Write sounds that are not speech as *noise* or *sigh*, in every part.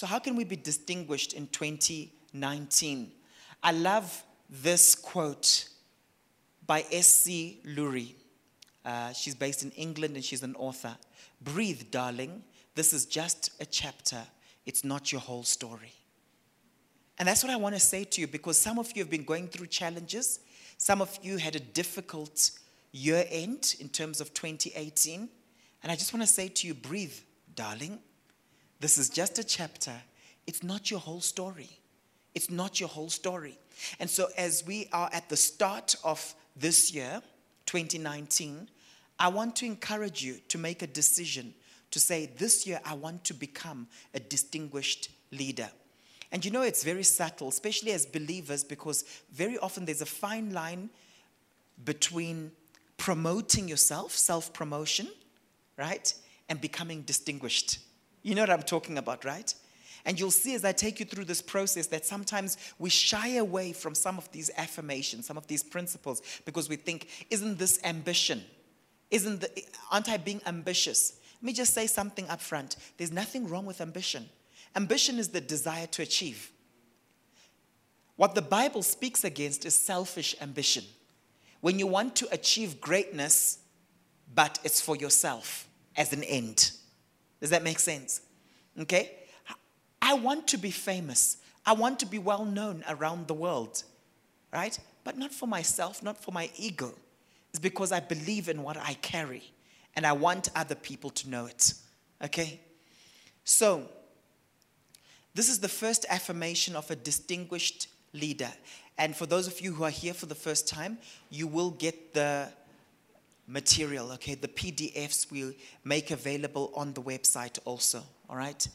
So, how can we be distinguished in 2019? I love this quote by S.C. Lourie. Uh, she's based in England and she's an author. Breathe, darling. This is just a chapter, it's not your whole story. And that's what I want to say to you because some of you have been going through challenges. Some of you had a difficult year end in terms of 2018. And I just want to say to you breathe, darling. This is just a chapter. It's not your whole story. It's not your whole story. And so, as we are at the start of this year, 2019, I want to encourage you to make a decision to say, This year I want to become a distinguished leader. And you know, it's very subtle, especially as believers, because very often there's a fine line between promoting yourself, self promotion, right, and becoming distinguished. You know what I'm talking about, right? And you'll see as I take you through this process that sometimes we shy away from some of these affirmations, some of these principles, because we think, isn't this ambition? Isn't the, aren't I being ambitious? Let me just say something up front. There's nothing wrong with ambition. Ambition is the desire to achieve. What the Bible speaks against is selfish ambition. When you want to achieve greatness, but it's for yourself as an end. Does that make sense? Okay? I want to be famous. I want to be well known around the world, right? But not for myself, not for my ego. It's because I believe in what I carry and I want other people to know it. Okay? So, this is the first affirmation of a distinguished leader. And for those of you who are here for the first time, you will get the material, okay? The PDFs we'll make available on the website also, all right?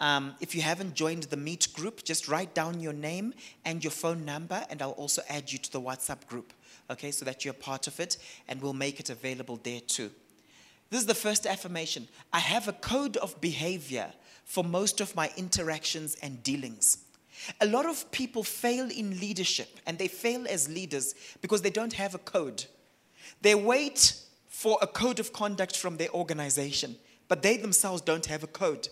Um, if you haven't joined the Meet group, just write down your name and your phone number, and I'll also add you to the WhatsApp group, okay, so that you're part of it, and we'll make it available there too. This is the first affirmation. I have a code of behavior for most of my interactions and dealings. A lot of people fail in leadership and they fail as leaders because they don't have a code. They wait for a code of conduct from their organization, but they themselves don't have a code.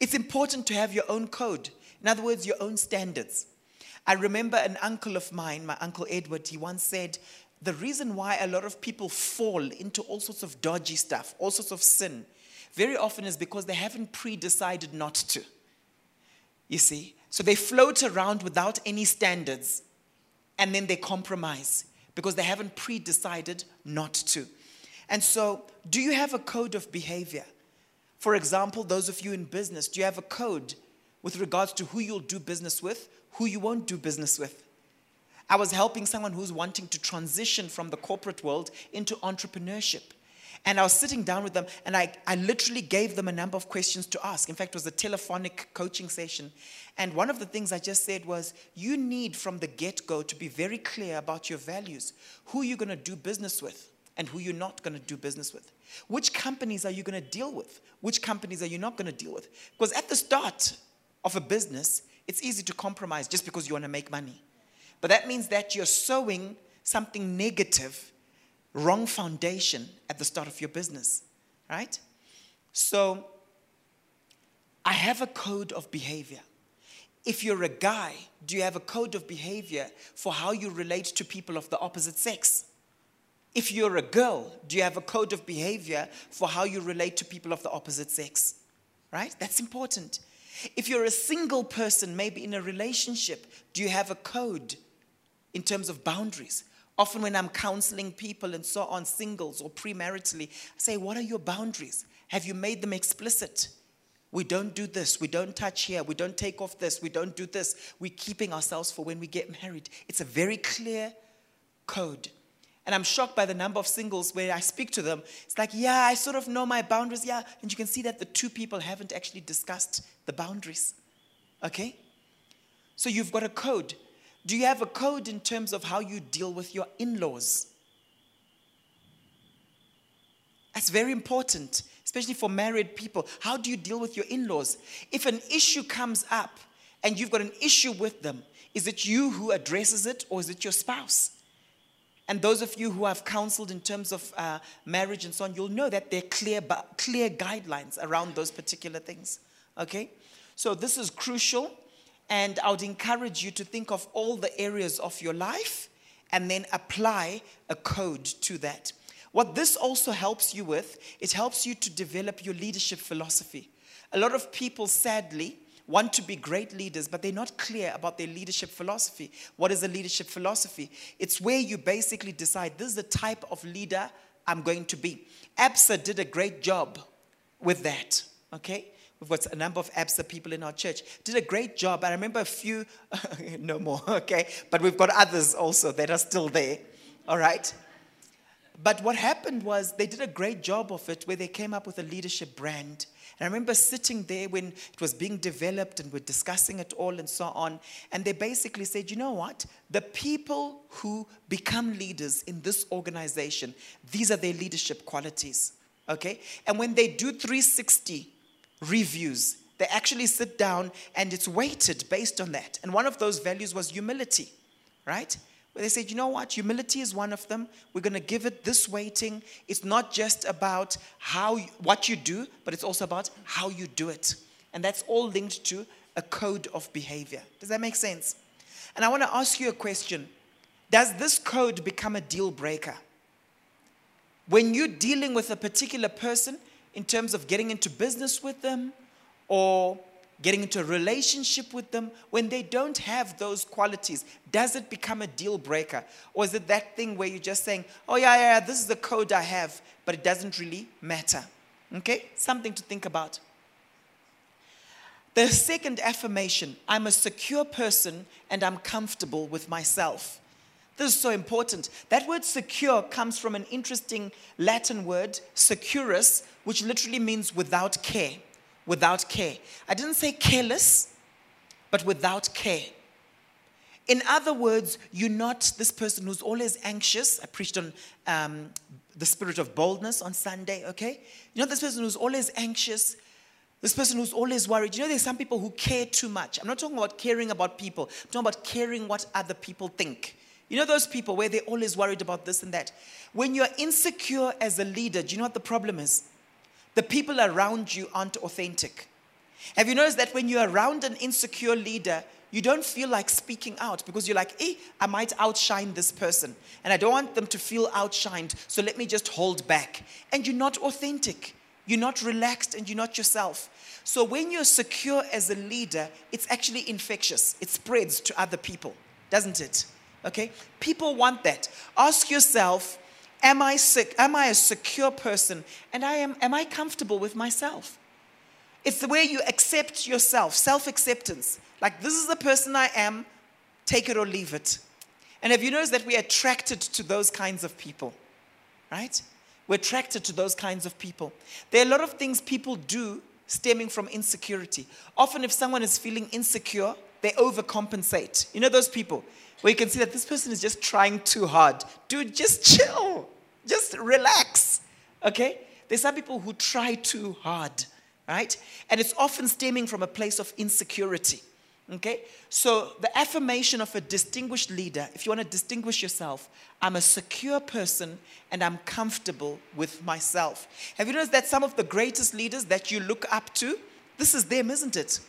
It's important to have your own code, in other words, your own standards. I remember an uncle of mine, my uncle Edward, he once said, The reason why a lot of people fall into all sorts of dodgy stuff, all sorts of sin, very often is because they haven't pre decided not to. You see? So they float around without any standards and then they compromise because they haven't pre decided not to. And so, do you have a code of behavior? For example, those of you in business, do you have a code with regards to who you'll do business with, who you won't do business with? I was helping someone who's wanting to transition from the corporate world into entrepreneurship. And I was sitting down with them and I, I literally gave them a number of questions to ask. In fact, it was a telephonic coaching session. And one of the things I just said was, you need from the get go to be very clear about your values, who you're going to do business with and who you're not going to do business with. Which companies are you going to deal with? Which companies are you not going to deal with? Because at the start of a business, it's easy to compromise just because you want to make money. But that means that you're sowing something negative wrong foundation at the start of your business, right? So, I have a code of behavior. If you're a guy, do you have a code of behavior for how you relate to people of the opposite sex? If you're a girl, do you have a code of behavior for how you relate to people of the opposite sex? Right? That's important. If you're a single person, maybe in a relationship, do you have a code in terms of boundaries? Often, when I'm counseling people and so on, singles or premaritally, I say, What are your boundaries? Have you made them explicit? We don't do this. We don't touch here. We don't take off this. We don't do this. We're keeping ourselves for when we get married. It's a very clear code. And I'm shocked by the number of singles where I speak to them. It's like, yeah, I sort of know my boundaries. Yeah. And you can see that the two people haven't actually discussed the boundaries. Okay? So you've got a code. Do you have a code in terms of how you deal with your in laws? That's very important, especially for married people. How do you deal with your in laws? If an issue comes up and you've got an issue with them, is it you who addresses it or is it your spouse? And those of you who have counseled in terms of uh, marriage and so on, you'll know that there are clear, clear guidelines around those particular things. Okay? So this is crucial, and I would encourage you to think of all the areas of your life and then apply a code to that. What this also helps you with, it helps you to develop your leadership philosophy. A lot of people, sadly, want to be great leaders, but they're not clear about their leadership philosophy. What is a leadership philosophy? It's where you basically decide this is the type of leader I'm going to be. ABSA did a great job with that, okay? We've got a number of ABSA people in our church. Did a great job. I remember a few, *laughs* no more, okay? But we've got others also that are still there, all right? But what happened was they did a great job of it where they came up with a leadership brand. And I remember sitting there when it was being developed and we're discussing it all and so on. And they basically said, you know what? The people who become leaders in this organization, these are their leadership qualities. Okay? And when they do 360 reviews, they actually sit down and it's weighted based on that. And one of those values was humility, right? Where they said, you know what, humility is one of them. We're going to give it this weighting. It's not just about how what you do, but it's also about how you do it. And that's all linked to a code of behavior. Does that make sense? And I want to ask you a question. Does this code become a deal breaker? When you're dealing with a particular person in terms of getting into business with them or getting into a relationship with them, when they don't have those qualities, does it become a deal breaker? Or is it that thing where you're just saying, oh, yeah, yeah, this is the code I have, but it doesn't really matter? Okay? Something to think about. The second affirmation I'm a secure person and I'm comfortable with myself. This is so important. That word secure comes from an interesting Latin word, securus, which literally means without care. Without care. I didn't say careless, but without care. In other words, you're not this person who's always anxious. I preached on um, the spirit of boldness on Sunday, okay? You're not this person who's always anxious, this person who's always worried. You know, there's some people who care too much. I'm not talking about caring about people, I'm talking about caring what other people think. You know those people where they're always worried about this and that? When you're insecure as a leader, do you know what the problem is? The people around you aren't authentic. Have you noticed that when you're around an insecure leader, you don't feel like speaking out because you're like, hey, I might outshine this person. And I don't want them to feel outshined, so let me just hold back. And you're not authentic. You're not relaxed and you're not yourself. So when you're secure as a leader, it's actually infectious. It spreads to other people, doesn't it? Okay? People want that. Ask yourself, am I sick? Am I a secure person? And I am am I comfortable with myself? It's the way you accept yourself, self-acceptance. Like this is the person I am, take it or leave it. And have you noticed that we're attracted to those kinds of people? Right? We're attracted to those kinds of people. There are a lot of things people do stemming from insecurity. Often, if someone is feeling insecure, they overcompensate. You know those people where you can see that this person is just trying too hard. Dude, just chill, just relax. Okay? There's some people who try too hard, right? And it's often stemming from a place of insecurity. Okay? So, the affirmation of a distinguished leader, if you want to distinguish yourself, I'm a secure person and I'm comfortable with myself. Have you noticed that some of the greatest leaders that you look up to, this is them, isn't it?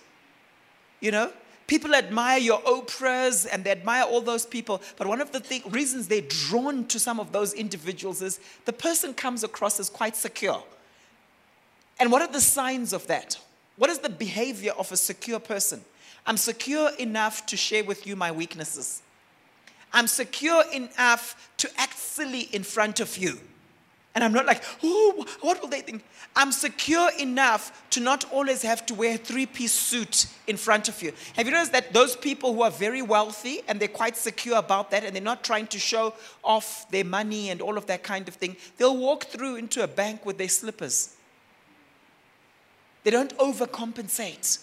You know, People admire your Oprahs and they admire all those people. But one of the th- reasons they're drawn to some of those individuals is the person comes across as quite secure. And what are the signs of that? What is the behavior of a secure person? I'm secure enough to share with you my weaknesses. I'm secure enough to act silly in front of you. And I'm not like, oh, what will they think? I'm secure enough to not always have to wear a three piece suit in front of you. Have you noticed that those people who are very wealthy and they're quite secure about that and they're not trying to show off their money and all of that kind of thing, they'll walk through into a bank with their slippers. They don't overcompensate.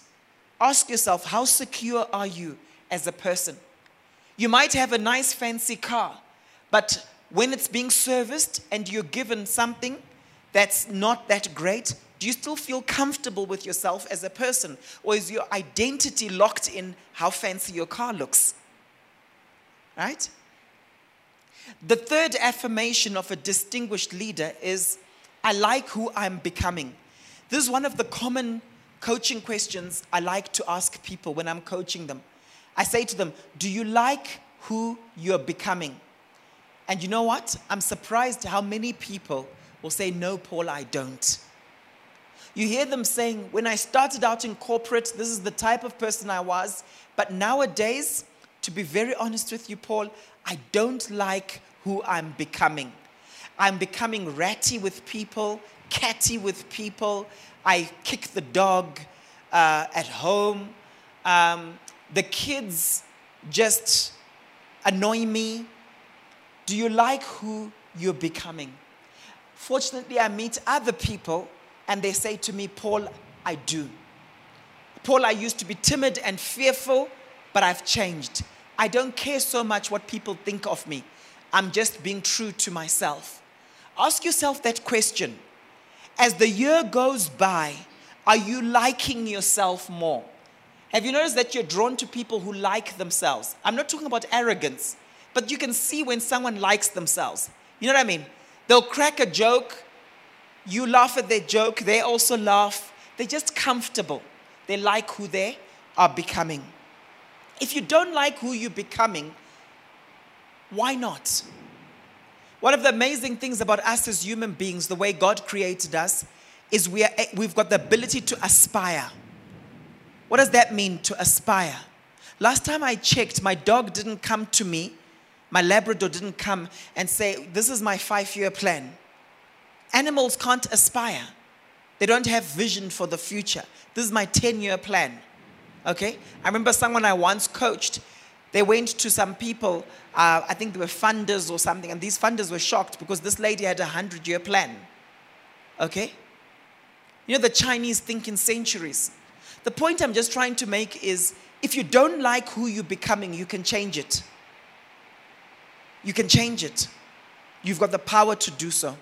Ask yourself, how secure are you as a person? You might have a nice fancy car, but when it's being serviced and you're given something that's not that great, do you still feel comfortable with yourself as a person? Or is your identity locked in how fancy your car looks? Right? The third affirmation of a distinguished leader is I like who I'm becoming. This is one of the common coaching questions I like to ask people when I'm coaching them. I say to them, Do you like who you're becoming? And you know what? I'm surprised how many people will say, No, Paul, I don't. You hear them saying, When I started out in corporate, this is the type of person I was. But nowadays, to be very honest with you, Paul, I don't like who I'm becoming. I'm becoming ratty with people, catty with people. I kick the dog uh, at home. Um, the kids just annoy me. Do you like who you're becoming? Fortunately, I meet other people and they say to me, Paul, I do. Paul, I used to be timid and fearful, but I've changed. I don't care so much what people think of me. I'm just being true to myself. Ask yourself that question. As the year goes by, are you liking yourself more? Have you noticed that you're drawn to people who like themselves? I'm not talking about arrogance, but you can see when someone likes themselves. You know what I mean? They'll crack a joke, you laugh at their joke, they also laugh. They're just comfortable. They like who they are becoming. If you don't like who you're becoming, why not? One of the amazing things about us as human beings, the way God created us, is we are, we've got the ability to aspire. What does that mean to aspire? Last time I checked, my dog didn't come to me, my Labrador didn't come and say, This is my five year plan. Animals can't aspire, they don't have vision for the future. This is my 10 year plan. Okay? I remember someone I once coached, they went to some people, uh, I think they were funders or something, and these funders were shocked because this lady had a 100 year plan. Okay? You know, the Chinese think in centuries. The point I'm just trying to make is if you don't like who you're becoming, you can change it. You can change it. You've got the power to do so.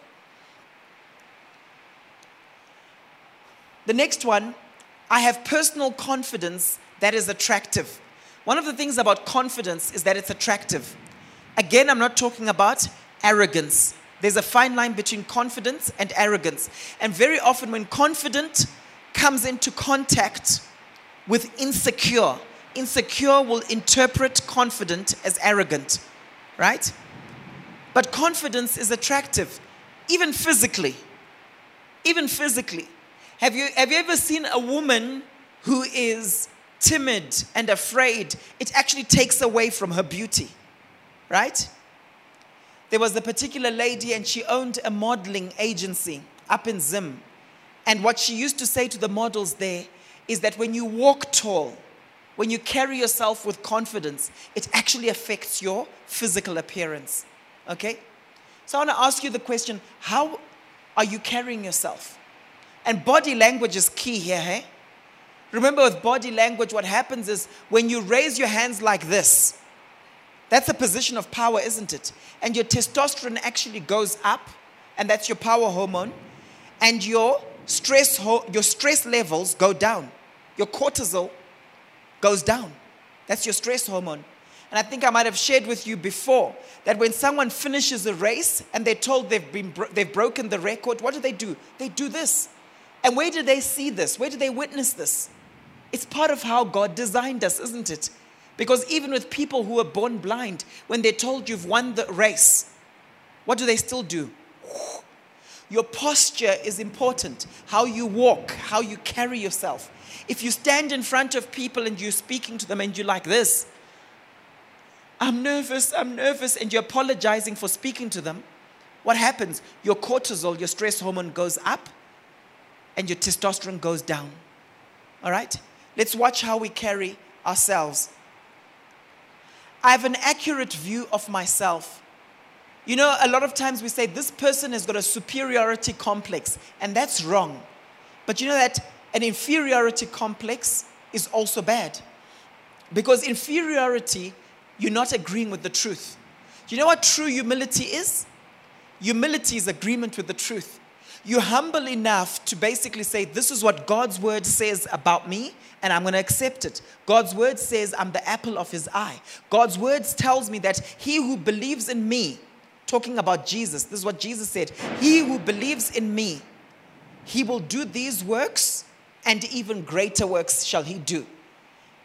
The next one, I have personal confidence that is attractive. One of the things about confidence is that it's attractive. Again, I'm not talking about arrogance. There's a fine line between confidence and arrogance. And very often, when confident comes into contact with insecure, insecure will interpret confident as arrogant, right? But confidence is attractive, even physically. Even physically. Have you, have you ever seen a woman who is timid and afraid? It actually takes away from her beauty, right? There was a particular lady, and she owned a modeling agency up in Zim. And what she used to say to the models there is that when you walk tall, when you carry yourself with confidence, it actually affects your physical appearance. Okay? So I want to ask you the question how are you carrying yourself? And body language is key here, hey? Remember, with body language, what happens is when you raise your hands like this, that's a position of power, isn't it? And your testosterone actually goes up, and that's your power hormone, and your stress, ho- your stress levels go down. Your cortisol goes down. That's your stress hormone. And I think I might have shared with you before that when someone finishes a race and they're told they've, been bro- they've broken the record, what do they do? They do this. And where do they see this? Where do they witness this? It's part of how God designed us, isn't it? Because even with people who are born blind, when they're told you've won the race, what do they still do? Your posture is important. How you walk, how you carry yourself. If you stand in front of people and you're speaking to them and you're like this, I'm nervous, I'm nervous, and you're apologizing for speaking to them, what happens? Your cortisol, your stress hormone goes up and your testosterone goes down. All right? Let's watch how we carry ourselves. I have an accurate view of myself. You know, a lot of times we say this person has got a superiority complex, and that's wrong. But you know that an inferiority complex is also bad. Because inferiority, you're not agreeing with the truth. You know what true humility is? Humility is agreement with the truth. You're humble enough to basically say, This is what God's word says about me, and I'm going to accept it. God's word says I'm the apple of his eye. God's word tells me that he who believes in me, talking about Jesus, this is what Jesus said, he who believes in me, he will do these works and even greater works shall he do.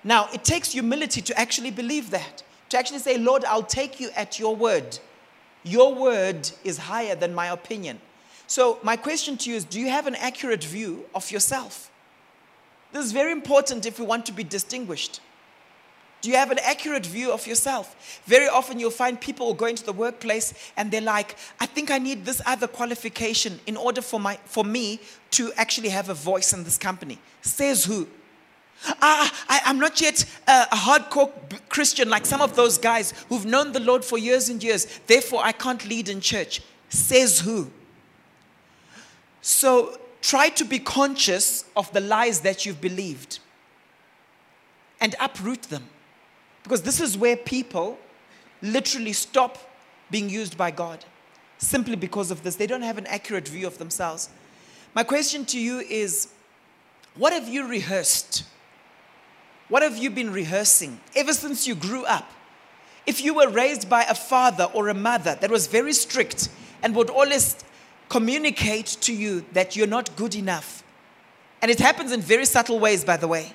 Now, it takes humility to actually believe that, to actually say, Lord, I'll take you at your word. Your word is higher than my opinion. So, my question to you is do you have an accurate view of yourself? This is very important if we want to be distinguished. Do you have an accurate view of yourself? Very often you'll find people go into the workplace and they're like, I think I need this other qualification in order for, my, for me to actually have a voice in this company. Says who? Ah, I, am not yet a, a hardcore Christian like some of those guys who've known the Lord for years and years. Therefore, I can't lead in church. Says who? So try to be conscious of the lies that you've believed and uproot them. Because this is where people literally stop being used by God simply because of this. They don't have an accurate view of themselves. My question to you is what have you rehearsed? What have you been rehearsing ever since you grew up? If you were raised by a father or a mother that was very strict and would always communicate to you that you're not good enough, and it happens in very subtle ways, by the way.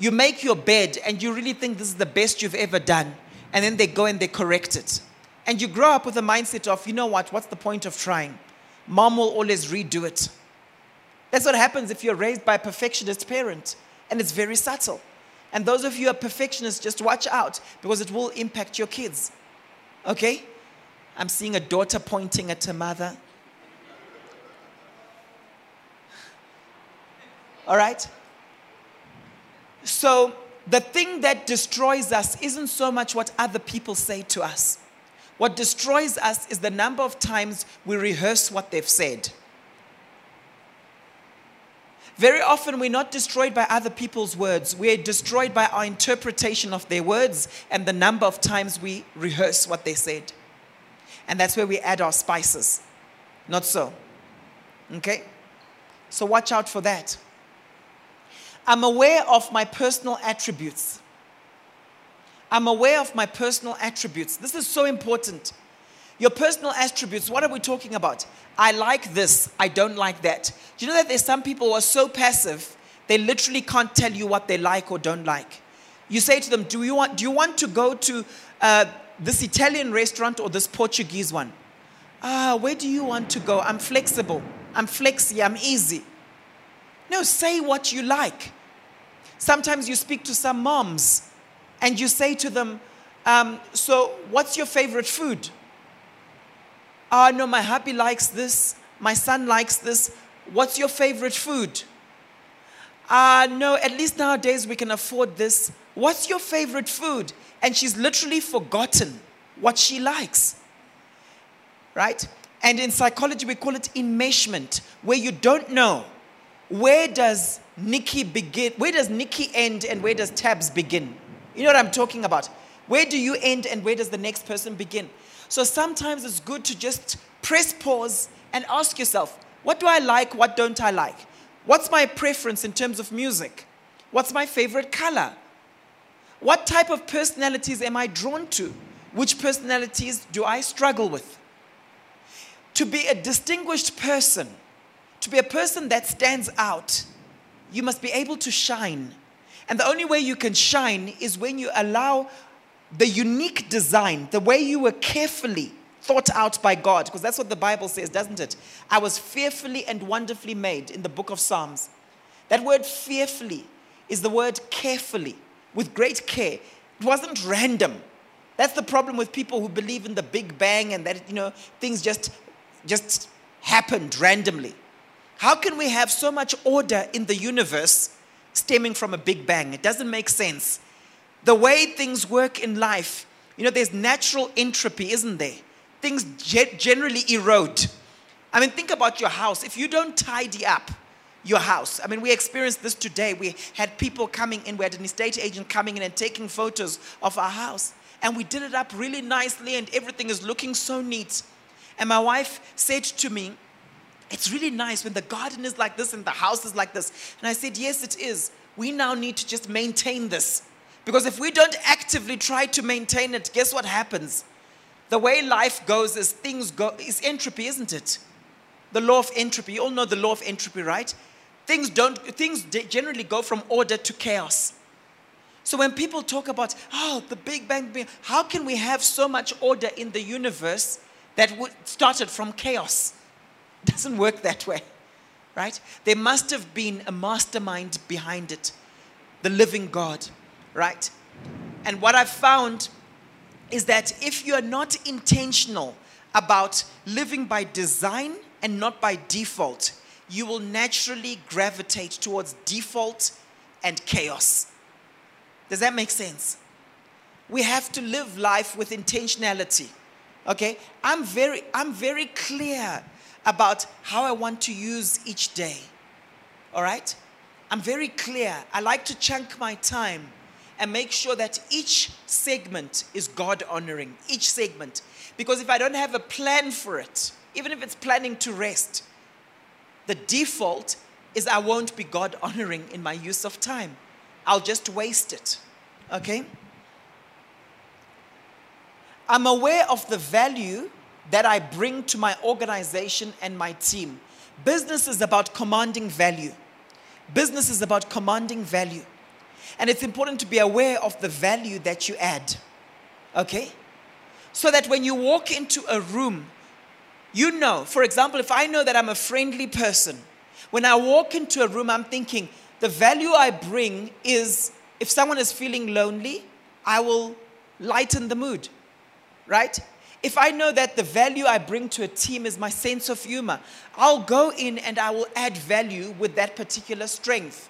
You make your bed and you really think this is the best you've ever done, and then they go and they correct it. And you grow up with a mindset of, you know what, what's the point of trying? Mom will always redo it. That's what happens if you're raised by a perfectionist parent, and it's very subtle. And those of you who are perfectionists, just watch out because it will impact your kids. Okay? I'm seeing a daughter pointing at her mother. All right? So, the thing that destroys us isn't so much what other people say to us. What destroys us is the number of times we rehearse what they've said. Very often, we're not destroyed by other people's words. We're destroyed by our interpretation of their words and the number of times we rehearse what they said. And that's where we add our spices. Not so. Okay? So, watch out for that. I'm aware of my personal attributes. I'm aware of my personal attributes. This is so important. Your personal attributes, what are we talking about? I like this, I don't like that. Do you know that there's some people who are so passive, they literally can't tell you what they like or don't like. You say to them, Do you want, do you want to go to uh, this Italian restaurant or this Portuguese one? Ah, where do you want to go? I'm flexible. I'm flexy. I'm easy. No, say what you like. Sometimes you speak to some moms and you say to them, um, So, what's your favorite food? Ah, uh, no, my hubby likes this. My son likes this. What's your favorite food? Ah, uh, no, at least nowadays we can afford this. What's your favorite food? And she's literally forgotten what she likes. Right? And in psychology, we call it enmeshment, where you don't know where does Nikki begin, where does Nikki end and where does Tabs begin? You know what I'm talking about? Where do you end and where does the next person begin? So sometimes it's good to just press pause and ask yourself, what do I like? What don't I like? What's my preference in terms of music? What's my favorite color? What type of personalities am I drawn to? Which personalities do I struggle with? To be a distinguished person, to be a person that stands out, you must be able to shine. And the only way you can shine is when you allow the unique design, the way you were carefully thought out by God, because that's what the Bible says, doesn't it? I was fearfully and wonderfully made in the book of Psalms. That word fearfully is the word carefully, with great care. It wasn't random. That's the problem with people who believe in the Big Bang and that, you know, things just, just happened randomly. How can we have so much order in the universe stemming from a big bang? It doesn't make sense. The way things work in life, you know, there's natural entropy, isn't there? Things generally erode. I mean, think about your house. If you don't tidy up your house, I mean, we experienced this today. We had people coming in, we had an estate agent coming in and taking photos of our house. And we did it up really nicely, and everything is looking so neat. And my wife said to me, it's really nice when the garden is like this and the house is like this. And I said, Yes, it is. We now need to just maintain this. Because if we don't actively try to maintain it, guess what happens? The way life goes is things go, is entropy, isn't it? The law of entropy. You all know the law of entropy, right? Things don't things generally go from order to chaos. So when people talk about, oh, the Big Bang, how can we have so much order in the universe that started from chaos? It *laughs* doesn't work that way, right? There must have been a mastermind behind it, the living God, right? And what I've found is that if you're not intentional about living by design and not by default, you will naturally gravitate towards default and chaos. Does that make sense? We have to live life with intentionality. Okay? I'm very I'm very clear about how I want to use each day. All right? I'm very clear. I like to chunk my time and make sure that each segment is God honoring, each segment. Because if I don't have a plan for it, even if it's planning to rest, the default is I won't be God honoring in my use of time. I'll just waste it. Okay? I'm aware of the value that I bring to my organization and my team. Business is about commanding value. Business is about commanding value. And it's important to be aware of the value that you add. Okay? So that when you walk into a room, you know, for example, if I know that I'm a friendly person, when I walk into a room, I'm thinking, the value I bring is if someone is feeling lonely, I will lighten the mood, right? If I know that the value I bring to a team is my sense of humor, I'll go in and I will add value with that particular strength.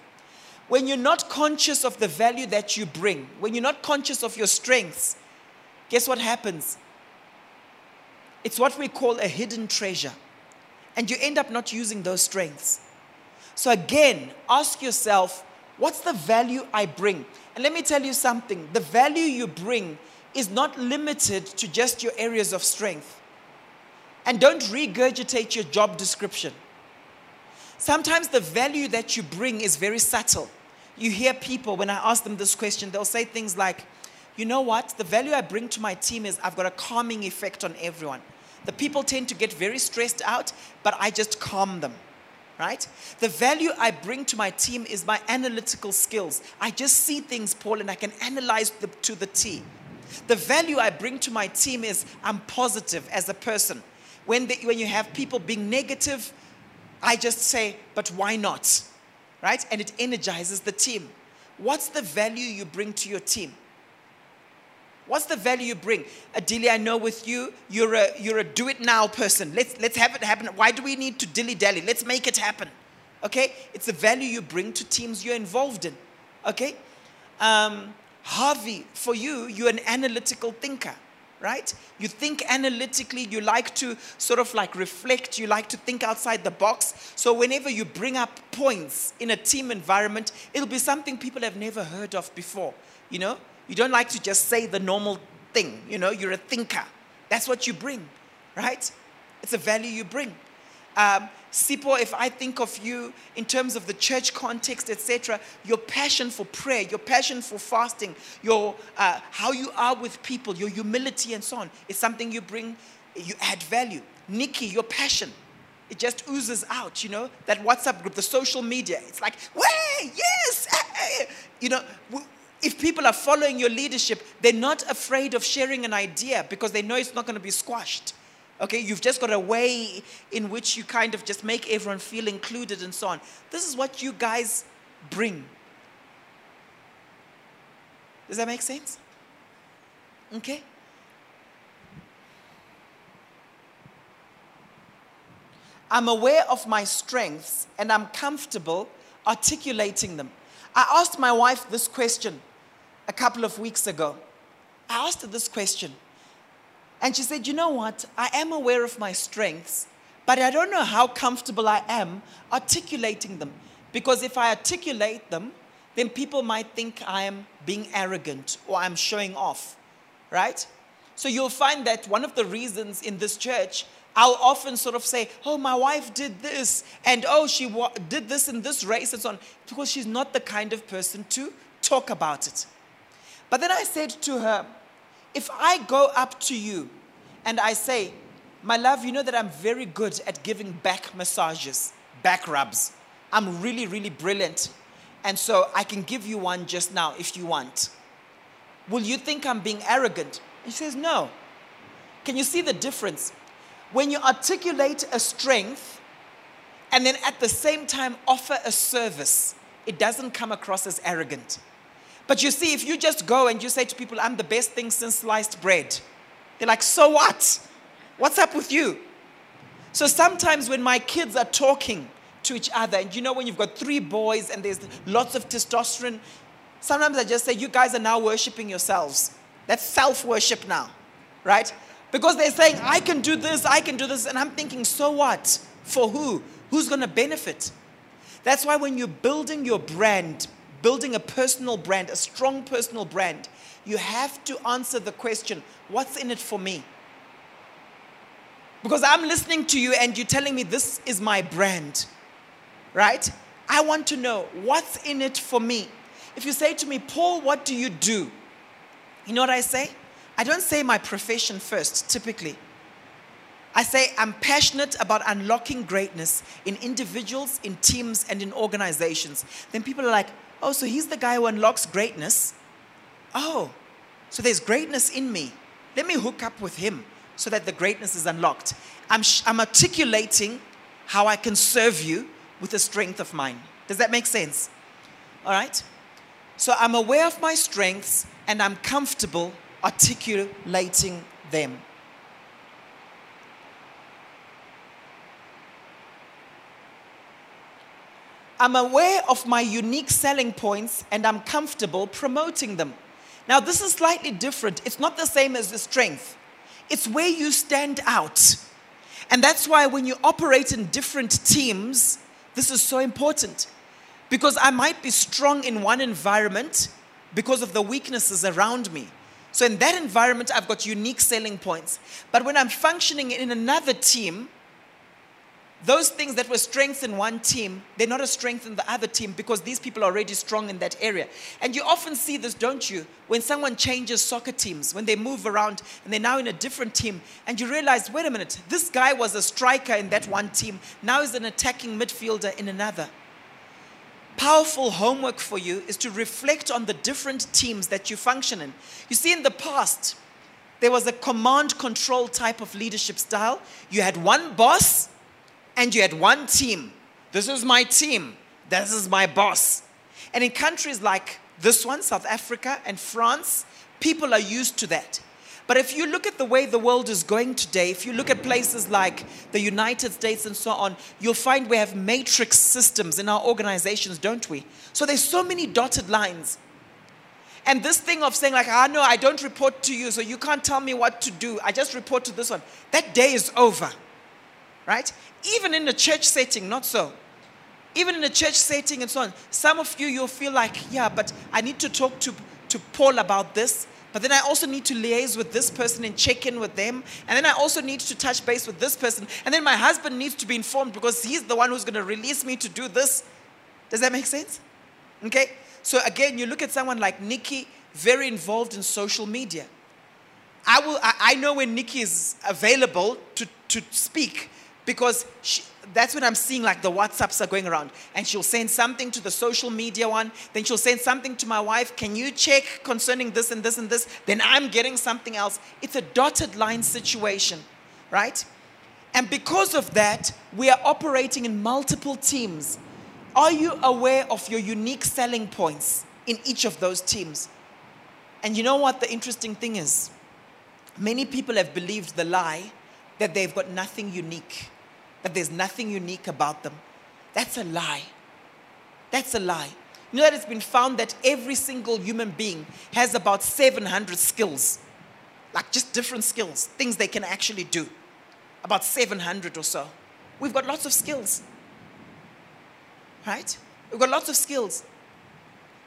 When you're not conscious of the value that you bring, when you're not conscious of your strengths, guess what happens? It's what we call a hidden treasure. And you end up not using those strengths. So, again, ask yourself what's the value I bring? And let me tell you something the value you bring is not limited to just your areas of strength. And don't regurgitate your job description. Sometimes the value that you bring is very subtle you hear people, when I ask them this question, they'll say things like, you know what? The value I bring to my team is I've got a calming effect on everyone. The people tend to get very stressed out, but I just calm them, right? The value I bring to my team is my analytical skills. I just see things, Paul, and I can analyze them to the T. The value I bring to my team is I'm positive as a person. When, they, when you have people being negative, I just say, but why not? right? And it energizes the team. What's the value you bring to your team? What's the value you bring? Adelia, I know with you, you're a, you're a do it now person. Let's, let's have it happen. Why do we need to dilly dally? Let's make it happen. Okay? It's the value you bring to teams you're involved in. Okay? Um, Harvey, for you, you're an analytical thinker right? You think analytically, you like to sort of like reflect, you like to think outside the box. So whenever you bring up points in a team environment, it'll be something people have never heard of before. You know, you don't like to just say the normal thing, you know, you're a thinker. That's what you bring, right? It's a value you bring. Um, Sipo, if I think of you in terms of the church context, etc., your passion for prayer, your passion for fasting, your uh, how you are with people, your humility, and so on, is something you bring. You add value. Nikki, your passion, it just oozes out. You know that WhatsApp group, the social media. It's like, way, yes, you know. If people are following your leadership, they're not afraid of sharing an idea because they know it's not going to be squashed. Okay, you've just got a way in which you kind of just make everyone feel included and so on. This is what you guys bring. Does that make sense? Okay? I'm aware of my strengths and I'm comfortable articulating them. I asked my wife this question a couple of weeks ago. I asked her this question and she said, You know what? I am aware of my strengths, but I don't know how comfortable I am articulating them. Because if I articulate them, then people might think I am being arrogant or I'm showing off, right? So you'll find that one of the reasons in this church, I'll often sort of say, Oh, my wife did this, and oh, she wa- did this in this race, and so on, because she's not the kind of person to talk about it. But then I said to her, if I go up to you and I say, My love, you know that I'm very good at giving back massages, back rubs. I'm really, really brilliant. And so I can give you one just now if you want. Will you think I'm being arrogant? He says, No. Can you see the difference? When you articulate a strength and then at the same time offer a service, it doesn't come across as arrogant. But you see, if you just go and you say to people, I'm the best thing since sliced bread, they're like, So what? What's up with you? So sometimes when my kids are talking to each other, and you know, when you've got three boys and there's lots of testosterone, sometimes I just say, You guys are now worshiping yourselves. That's self worship now, right? Because they're saying, I can do this, I can do this. And I'm thinking, So what? For who? Who's going to benefit? That's why when you're building your brand, building a personal brand, a strong personal brand, you have to answer the question what's in it for me? Because I'm listening to you and you're telling me this is my brand, right? I want to know what's in it for me. If you say to me, Paul, what do you do? You know what I say? I don't say my profession first, typically. I say I'm passionate about unlocking greatness in individuals, in teams, and in organizations. Then people are like, oh, so he's the guy who unlocks greatness? Oh, so there's greatness in me. Let me hook up with him so that the greatness is unlocked. I'm, sh- I'm articulating how I can serve you with the strength of mine. Does that make sense? All right? So I'm aware of my strengths and I'm comfortable articulating them. I'm aware of my unique selling points and I'm comfortable promoting them. Now, this is slightly different. It's not the same as the strength, it's where you stand out. And that's why when you operate in different teams, this is so important. Because I might be strong in one environment because of the weaknesses around me. So, in that environment, I've got unique selling points. But when I'm functioning in another team, those things that were strengths in one team, they're not a strength in the other team because these people are already strong in that area. And you often see this, don't you? When someone changes soccer teams, when they move around and they're now in a different team, and you realize, wait a minute, this guy was a striker in that one team, now he's an attacking midfielder in another. Powerful homework for you is to reflect on the different teams that you function in. You see, in the past, there was a command control type of leadership style. You had one boss and you had one team. This is my team. This is my boss. And in countries like this one, South Africa and France, people are used to that. But if you look at the way the world is going today, if you look at places like the United States and so on, you'll find we have matrix systems in our organizations, don't we? So there's so many dotted lines. And this thing of saying, like, ah, no, I don't report to you, so you can't tell me what to do. I just report to this one. That day is over right? Even in the church setting, not so. Even in the church setting and so on, some of you, you'll feel like, yeah, but I need to talk to, to Paul about this. But then I also need to liaise with this person and check in with them. And then I also need to touch base with this person. And then my husband needs to be informed because he's the one who's going to release me to do this. Does that make sense? Okay? So again, you look at someone like Nikki, very involved in social media. I, will, I, I know when Nikki is available to, to speak because she, that's when I'm seeing like the WhatsApps are going around. And she'll send something to the social media one. Then she'll send something to my wife. Can you check concerning this and this and this? Then I'm getting something else. It's a dotted line situation, right? And because of that, we are operating in multiple teams. Are you aware of your unique selling points in each of those teams? And you know what the interesting thing is? Many people have believed the lie that they've got nothing unique, that there's nothing unique about them. That's a lie. That's a lie. You know that it's been found that every single human being has about 700 skills, like just different skills, things they can actually do. About 700 or so. We've got lots of skills, right? We've got lots of skills.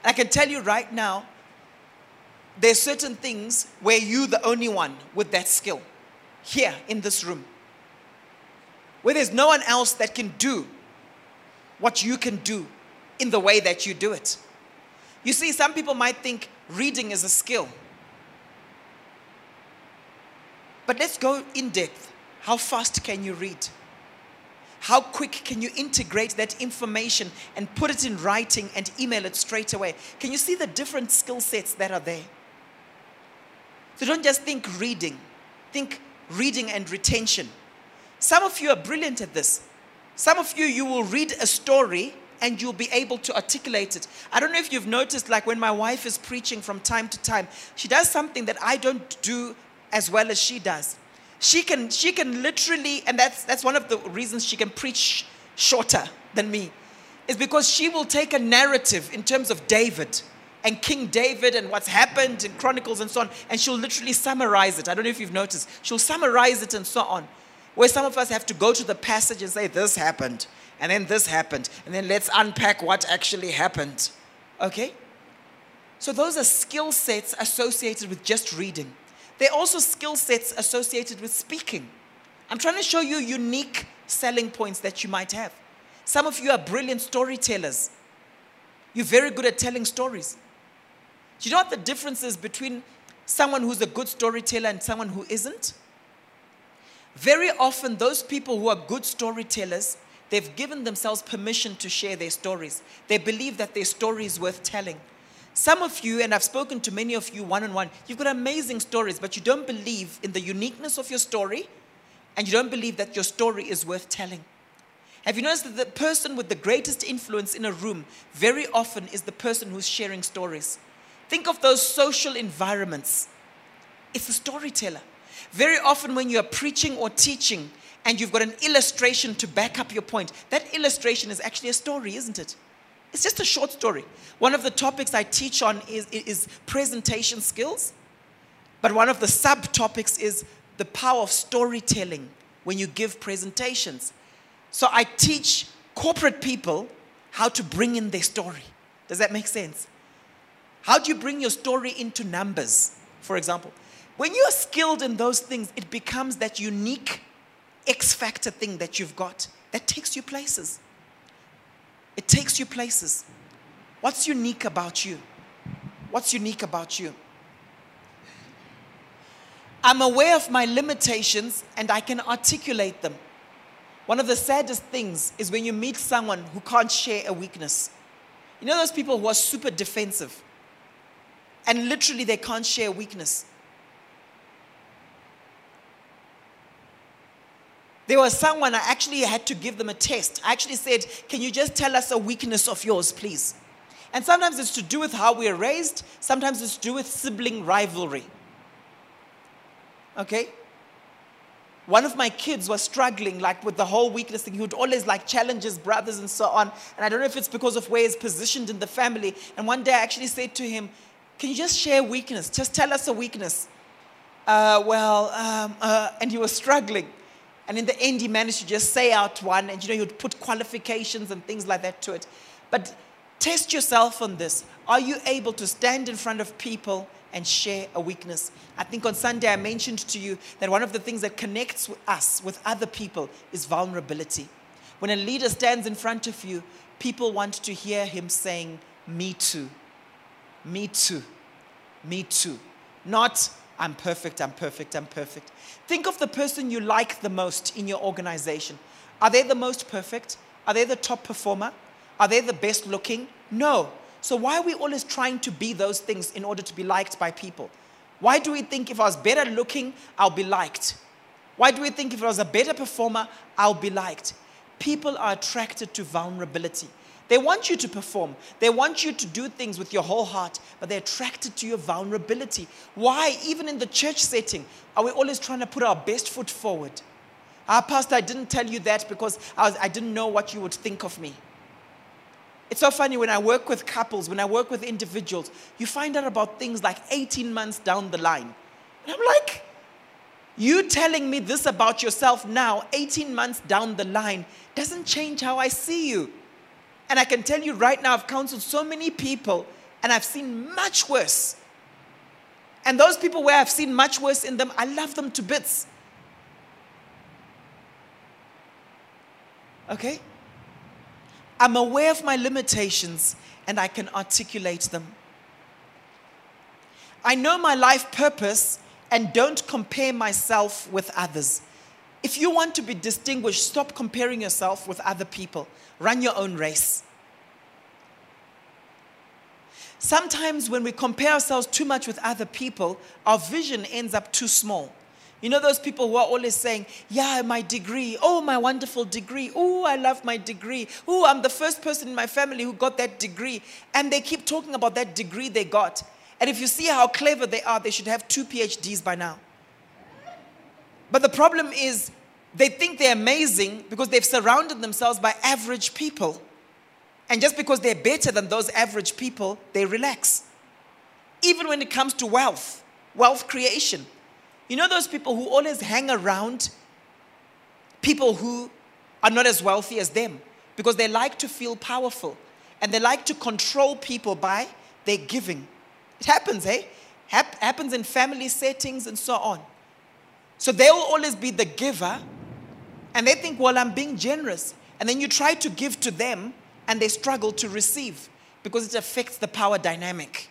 I can tell you right now, there's certain things where you're the only one with that skill here in this room where there's no one else that can do what you can do in the way that you do it. You see, some people might think reading is a skill. But let's go in depth. How fast can you read? how quick can you integrate that information and put it in writing and email it straight away? Can you see the different skill sets that are there? So don't just think reading, think reading and retention. Some of you are brilliant at this. Some of you, you will read a story and you'll be able to articulate it. I don't know if you've noticed, like when my wife is preaching from time to time, she does something that I don't do as well as she does. She can, she can literally, and that's, that's one of the reasons she can preach shorter than me, is because she will take a narrative in terms of David and King David and what's happened in Chronicles and so on, and she'll literally summarize it. I don't know if you've noticed. She'll summarize it and so on. Where some of us have to go to the passage and say, This happened, and then this happened, and then let's unpack what actually happened. Okay? So, those are skill sets associated with just reading. They're also skill sets associated with speaking. I'm trying to show you unique selling points that you might have. Some of you are brilliant storytellers. You're very good at telling stories. Do you know what the difference is between someone who's a good storyteller and someone who isn't? Very often, those people who are good storytellers, they've given themselves permission to share their stories. They believe that their story is worth telling. Some of you, and I've spoken to many of you one on one, you've got amazing stories, but you don't believe in the uniqueness of your story, and you don't believe that your story is worth telling. Have you noticed that the person with the greatest influence in a room very often is the person who's sharing stories? Think of those social environments. It's the storyteller. Very often, when you're preaching or teaching and you've got an illustration to back up your point, that illustration is actually a story, isn't it? It's just a short story. One of the topics I teach on is, is presentation skills, but one of the subtopics is the power of storytelling when you give presentations. So I teach corporate people how to bring in their story. Does that make sense? How do you bring your story into numbers, for example? When you're skilled in those things, it becomes that unique X factor thing that you've got that takes you places. It takes you places. What's unique about you? What's unique about you? I'm aware of my limitations and I can articulate them. One of the saddest things is when you meet someone who can't share a weakness. You know those people who are super defensive and literally they can't share weakness. There was someone I actually had to give them a test. I actually said, Can you just tell us a weakness of yours, please? And sometimes it's to do with how we are raised, sometimes it's to do with sibling rivalry. Okay? One of my kids was struggling like with the whole weakness thing. He would always like challenge his brothers and so on. And I don't know if it's because of where he's positioned in the family. And one day I actually said to him, Can you just share weakness? Just tell us a weakness. Uh, well, um, uh, and he was struggling. And in the end, he managed to just say out one, and you know, would put qualifications and things like that to it. But test yourself on this. Are you able to stand in front of people and share a weakness? I think on Sunday I mentioned to you that one of the things that connects us with other people is vulnerability. When a leader stands in front of you, people want to hear him saying, Me too, me too, me too. Not, I'm perfect, I'm perfect, I'm perfect. Think of the person you like the most in your organization. Are they the most perfect? Are they the top performer? Are they the best looking? No. So why are we always trying to be those things in order to be liked by people? Why do we think if I was better looking, I'll be liked? Why do we think if I was a better performer, I'll be liked? People are attracted to vulnerability. They want you to perform. They want you to do things with your whole heart, but they're attracted to your vulnerability. Why, even in the church setting, are we always trying to put our best foot forward? Our Pastor, I didn't tell you that because I, was, I didn't know what you would think of me. It's so funny when I work with couples, when I work with individuals, you find out about things like 18 months down the line. And I'm like, you telling me this about yourself now, 18 months down the line, doesn't change how I see you. And I can tell you right now, I've counseled so many people and I've seen much worse. And those people where I've seen much worse in them, I love them to bits. Okay? I'm aware of my limitations and I can articulate them. I know my life purpose and don't compare myself with others. If you want to be distinguished, stop comparing yourself with other people. Run your own race. Sometimes when we compare ourselves too much with other people, our vision ends up too small. You know those people who are always saying, Yeah, my degree. Oh, my wonderful degree. Oh, I love my degree. Oh, I'm the first person in my family who got that degree. And they keep talking about that degree they got. And if you see how clever they are, they should have two PhDs by now. But the problem is, they think they're amazing because they've surrounded themselves by average people. And just because they're better than those average people, they relax. Even when it comes to wealth, wealth creation. You know those people who always hang around people who are not as wealthy as them because they like to feel powerful and they like to control people by their giving. It happens, eh? Hap- happens in family settings and so on. So they'll always be the giver and they think, well, I'm being generous. And then you try to give to them and they struggle to receive because it affects the power dynamic.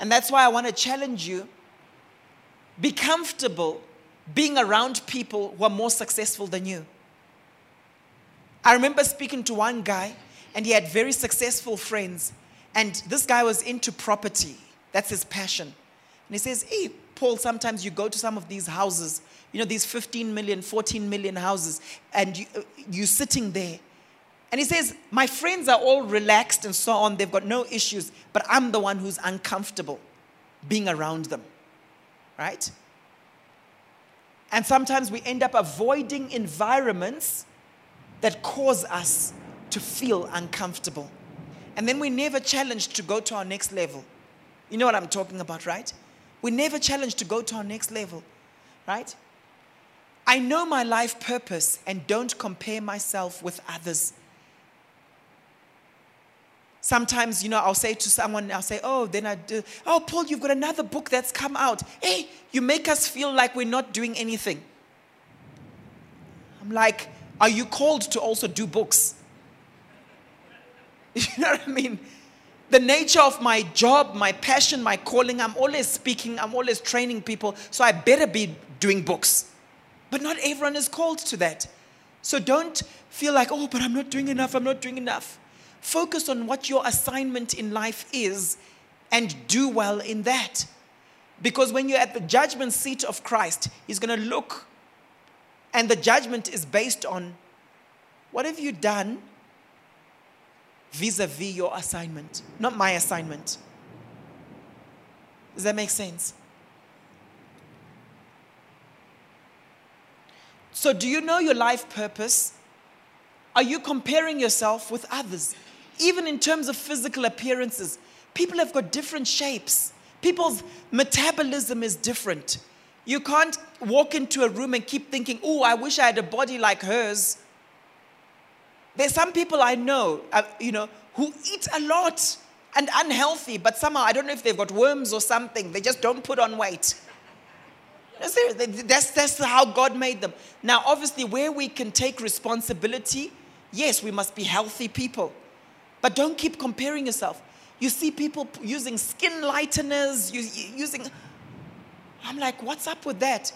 And that's why I want to challenge you be comfortable being around people who are more successful than you. I remember speaking to one guy, and he had very successful friends. And this guy was into property, that's his passion. And he says, Hey, Paul, sometimes you go to some of these houses, you know, these 15 million, 14 million houses, and you, uh, you're sitting there. And he says, My friends are all relaxed and so on, they've got no issues, but I'm the one who's uncomfortable being around them right? And sometimes we end up avoiding environments that cause us to feel uncomfortable. And then we never challenge to go to our next level. You know what I'm talking about, right? We never challenge to go to our next level, right? I know my life purpose and don't compare myself with others. Sometimes, you know, I'll say to someone, I'll say, oh, then I do, oh, Paul, you've got another book that's come out. Hey, you make us feel like we're not doing anything. I'm like, are you called to also do books? *laughs* You know what I mean? The nature of my job, my passion, my calling, I'm always speaking, I'm always training people, so I better be doing books. But not everyone is called to that. So don't feel like, oh, but I'm not doing enough, I'm not doing enough. Focus on what your assignment in life is and do well in that. Because when you're at the judgment seat of Christ, He's going to look, and the judgment is based on what have you done vis a vis your assignment, not my assignment. Does that make sense? So, do you know your life purpose? Are you comparing yourself with others? even in terms of physical appearances, people have got different shapes. People's metabolism is different. You can't walk into a room and keep thinking, oh, I wish I had a body like hers. There's some people I know, uh, you know, who eat a lot and unhealthy, but somehow, I don't know if they've got worms or something, they just don't put on weight. That's, that's how God made them. Now, obviously, where we can take responsibility, yes, we must be healthy people. But don't keep comparing yourself. You see people using skin lighteners, using. I'm like, what's up with that?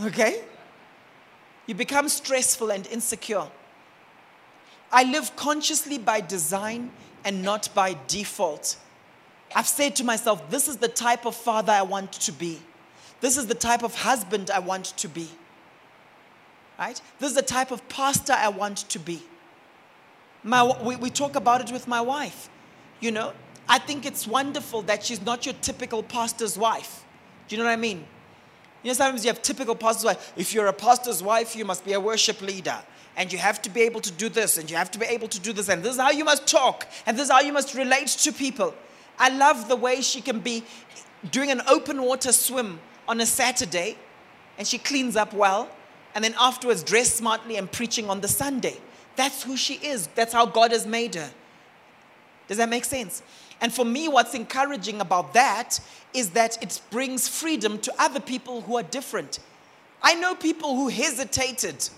Okay? You become stressful and insecure. I live consciously by design and not by default. I've said to myself, this is the type of father I want to be. This is the type of husband I want to be right? This is the type of pastor I want to be. My, we, we talk about it with my wife. You know, I think it's wonderful that she's not your typical pastor's wife. Do you know what I mean? You know, sometimes you have typical pastor's wife. If you're a pastor's wife, you must be a worship leader. And you have to be able to do this, and you have to be able to do this, and this is how you must talk, and this is how you must relate to people. I love the way she can be doing an open water swim on a Saturday, and she cleans up well, and then afterwards dress smartly and preaching on the Sunday. That's who she is. That's how God has made her. Does that make sense? And for me, what's encouraging about that is that it brings freedom to other people who are different. I know people who hesitated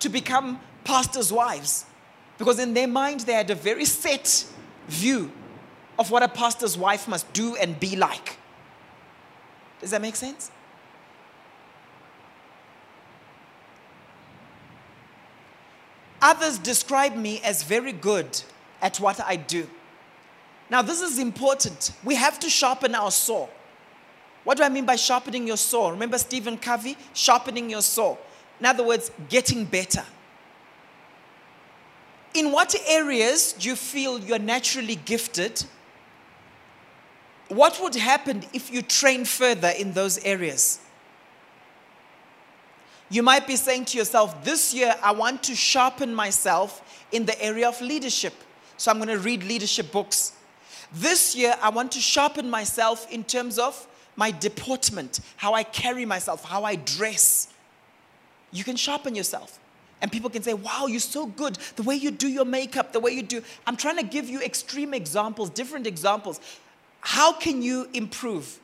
to become pastors' wives because in their mind they had a very set view of what a pastor's wife must do and be like. Does that make sense? Others describe me as very good at what I do. Now, this is important. We have to sharpen our saw. What do I mean by sharpening your saw? Remember Stephen Covey? Sharpening your saw. In other words, getting better. In what areas do you feel you're naturally gifted? What would happen if you train further in those areas? You might be saying to yourself, This year I want to sharpen myself in the area of leadership. So I'm going to read leadership books. This year I want to sharpen myself in terms of my deportment, how I carry myself, how I dress. You can sharpen yourself. And people can say, wow, you're so good. The way you do your makeup, the way you do. I'm trying to give you extreme examples, different examples. How can you improve?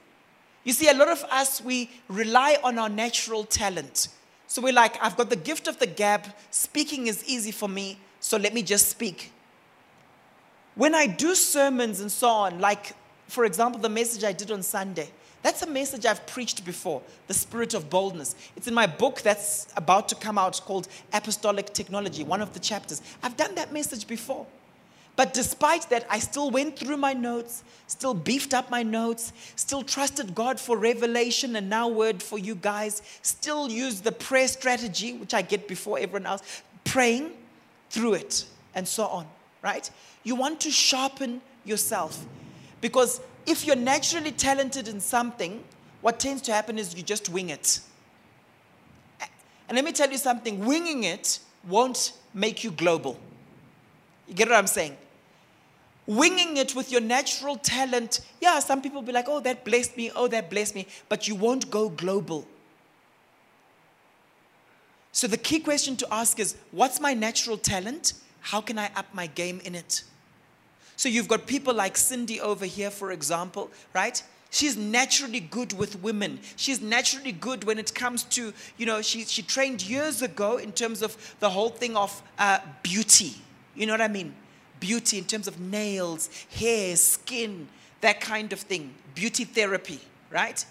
You see, a lot of us, we rely on our natural talent. So we're like, I've got the gift of the gab. Speaking is easy for me, so let me just speak. When I do sermons and so on, like, for example, the message I did on Sunday, that's a message I've preached before the spirit of boldness. It's in my book that's about to come out called Apostolic Technology, one of the chapters. I've done that message before. But despite that, I still went through my notes, still beefed up my notes, still trusted God for revelation and now word for you guys, still used the prayer strategy, which I get before everyone else, praying through it and so on, right? You want to sharpen yourself because if you're naturally talented in something, what tends to happen is you just wing it. And let me tell you something winging it won't make you global. You get what I'm saying? winging it with your natural talent, yeah, some people be like, oh, that blessed me, oh, that blessed me, but you won't go global. So the key question to ask is what's my natural talent? How can I up my game in it? So you've got people like Cindy over here, for example, right? She's naturally good with women. She's naturally good when it comes to, you know, she, she trained years ago in terms of the whole thing of uh, beauty. You know what I mean? beauty in terms of nails, hair, skin, that kind of thing. Beauty therapy, right?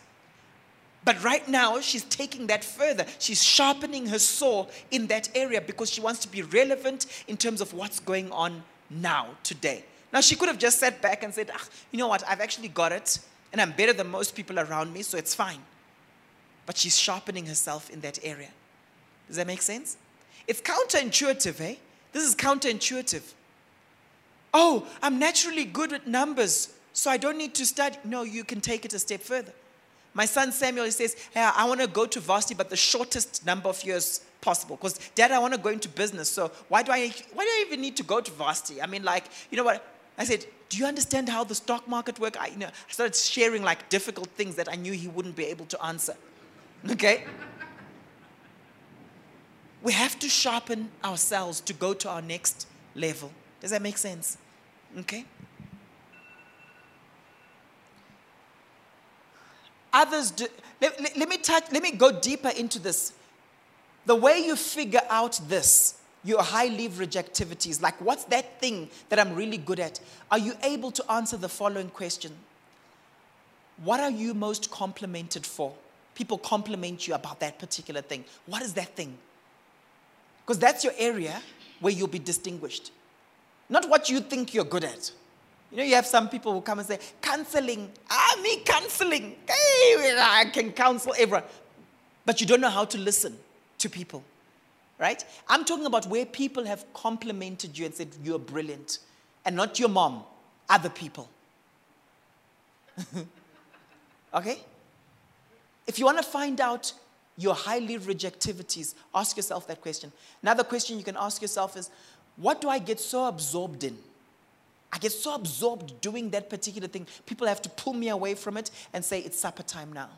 But right now, she's taking that further. She's sharpening her saw in that area because she wants to be relevant in terms of what's going on now, today. Now, she could have just sat back and said, ah, you know what, I've actually got it, and I'm better than most people around me, so it's fine. But she's sharpening herself in that area. Does that make sense? It's counterintuitive, eh? This is counterintuitive. Oh, I'm naturally good with numbers, so I don't need to study. No, you can take it a step further. My son Samuel he says, hey, I want to go to varsity, but the shortest number of years possible. Because dad, I want to go into business. So why do I why do I even need to go to varsity? I mean, like, you know what? I said, do you understand how the stock market works? I, you know, I started sharing like difficult things that I knew he wouldn't be able to answer. *laughs* Okay? we have to sharpen ourselves to go to our next level. Does that make sense? Okay? Others do, let, let, let me touch, let me go deeper into this. The way you figure out this, your high leverage activities, like what's that thing that I'm really good at? Are you able to answer the following question? What are you most complimented for? People compliment you about that particular thing. What is that thing? Because that's your area where you'll be distinguished. Not what you think you're good at. You know, you have some people who come and say, counseling, ah, me counseling. Hey, I can counsel everyone. But you don't know how to listen to people, right? I'm talking about where people have complimented you and said, you're brilliant. And not your mom, other people. *laughs* okay? If you want to find out your high leverage activities, ask yourself that question. Another question you can ask yourself is, what do I get so absorbed in? I get so absorbed doing that particular thing. People have to pull me away from it and say, It's supper time now.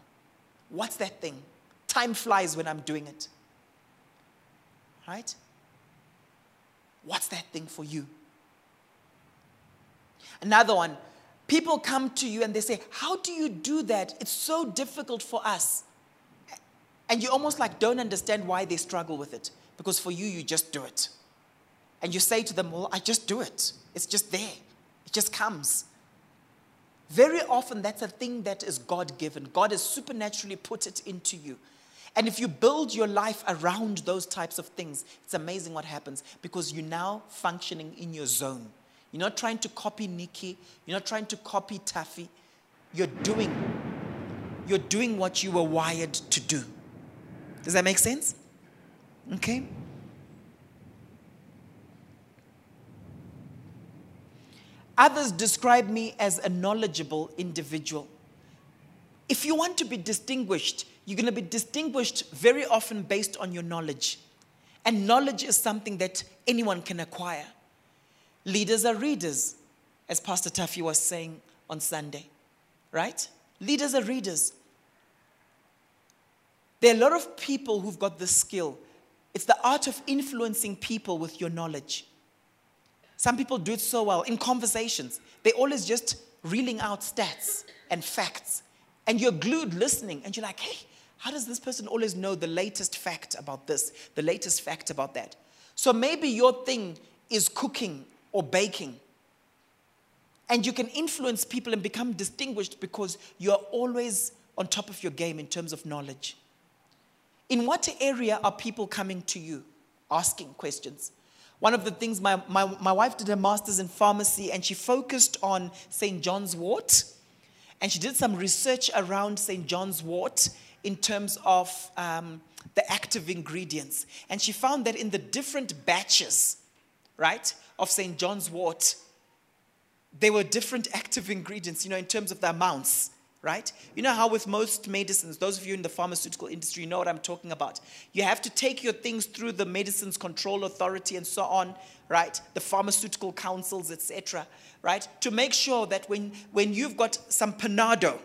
What's that thing? Time flies when I'm doing it. Right? What's that thing for you? Another one. People come to you and they say, How do you do that? It's so difficult for us. And you almost like don't understand why they struggle with it. Because for you, you just do it and you say to them, Well, I just do it. It's just there, it just comes. Very often, that's a thing that is God given. God has supernaturally put it into you. And if you build your life around those types of things, it's amazing what happens because you're now functioning in your zone. You're not trying to copy Nikki, you're not trying to copy Taffy. You're doing you're doing what you were wired to do. Does that make sense? Okay? Others describe me as a knowledgeable individual. If you want to be distinguished, you're going to be distinguished very often based on your knowledge. And knowledge is something that anyone can acquire. Leaders are readers, as Pastor Taffy was saying on Sunday, right? Leaders are readers. There are a lot of people who've got this skill. It's the art of influencing people with your knowledge. Some people do it so well in conversations. They're always just reeling out stats and facts. And you're glued listening, and you're like, hey, how does this person always know the latest fact about this, the latest fact about that? So maybe your thing is cooking or baking. And you can influence people and become distinguished because you're always on top of your game in terms of knowledge. In what area are people coming to you asking questions? One of the things, my, my, my wife did her master's in pharmacy and she focused on St. John's wort. And she did some research around St. John's wort in terms of um, the active ingredients. And she found that in the different batches, right, of St. John's wort, there were different active ingredients, you know, in terms of the amounts right? You know how with most medicines, those of you in the pharmaceutical industry know what I'm talking about. You have to take your things through the Medicines Control Authority and so on, right? The pharmaceutical councils, etc., right? To make sure that when, when you've got some Panado,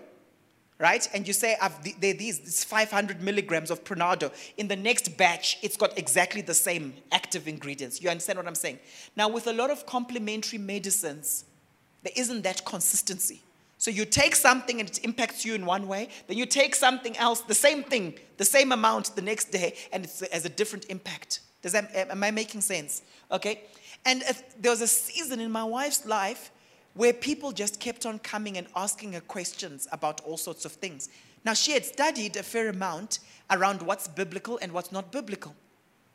right? And you say, I've, these, it's 500 milligrams of Panado. In the next batch, it's got exactly the same active ingredients. You understand what I'm saying? Now, with a lot of complementary medicines, there isn't that consistency. So you take something and it impacts you in one way, then you take something else, the same thing, the same amount the next day, and it has a different impact. Does that, am I making sense? Okay? And there was a season in my wife's life where people just kept on coming and asking her questions about all sorts of things. Now, she had studied a fair amount around what's biblical and what's not biblical,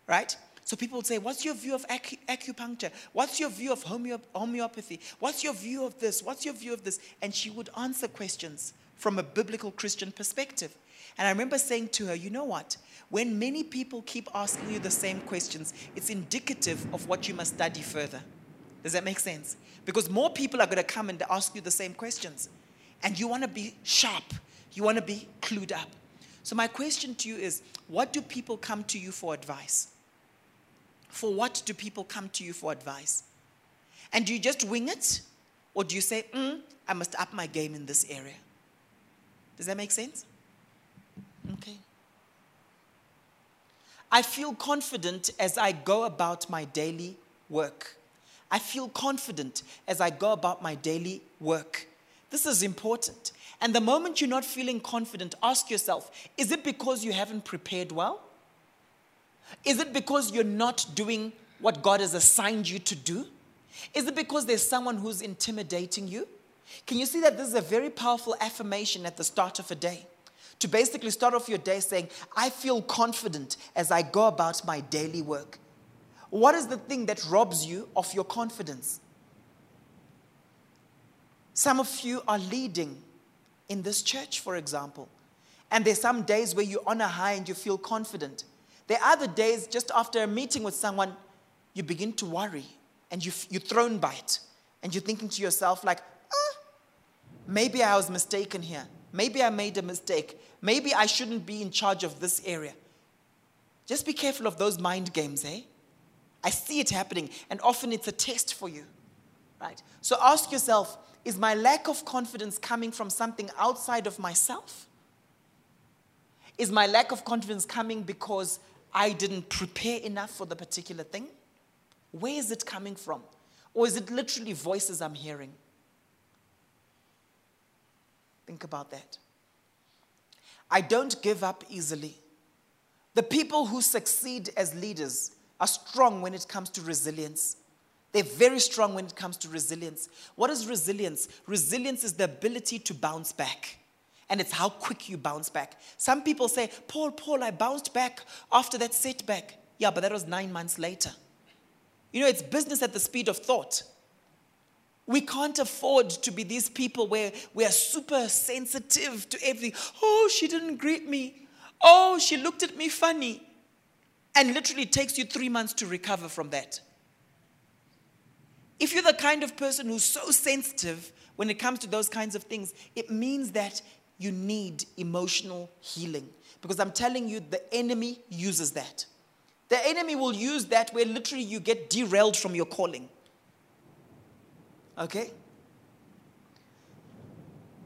right? So people would say, What's your view of acu- acupuncture? What's your view of homeo- homeopathy? What's your view of this? What's your view of this? And she would answer questions from a biblical Christian perspective. And I remember saying to her, You know what? When many people keep asking you the same questions, it's indicative of what you must study further. Does that make sense? Because more people are going to come and ask you the same questions. And you want to be sharp, you want to be clued up. So, my question to you is what do people come to you for advice? For what do people come to you for advice? And do you just wing it? Or do you say, mm, I must up my game in this area? Does that make sense? Okay. I feel confident as I go about my daily work. I feel confident as I go about my daily work. This is important. And the moment you're not feeling confident, ask yourself is it because you haven't prepared well? Is it because you're not doing what God has assigned you to do? Is it because there's someone who's intimidating you? Can you see that this is a very powerful affirmation at the start of a day? To basically start off your day saying, I feel confident as I go about my daily work. What is the thing that robs you of your confidence? Some of you are leading in this church, for example, and there's some days where you're on a high and you feel confident. There are the days, just after a meeting with someone, you begin to worry and you, you're thrown by it. And you're thinking to yourself, like, ah, maybe I was mistaken here. Maybe I made a mistake. Maybe I shouldn't be in charge of this area. Just be careful of those mind games, eh? I see it happening, and often it's a test for you, right? So ask yourself is my lack of confidence coming from something outside of myself? Is my lack of confidence coming because I didn't prepare enough for the particular thing? Where is it coming from? Or is it literally voices I'm hearing? Think about that. I don't give up easily. The people who succeed as leaders are strong when it comes to resilience. They're very strong when it comes to resilience. What is resilience? Resilience is the ability to bounce back. And it's how quick you bounce back. Some people say, Paul, Paul, I bounced back after that setback. Yeah, but that was nine months later. You know, it's business at the speed of thought. We can't afford to be these people where we are super sensitive to everything. Oh, she didn't greet me. Oh, she looked at me funny. And literally takes you three months to recover from that. If you're the kind of person who's so sensitive when it comes to those kinds of things, it means that you need emotional healing. Because I'm telling you, the enemy uses that. The enemy will use that where literally you get derailed from your calling. Okay?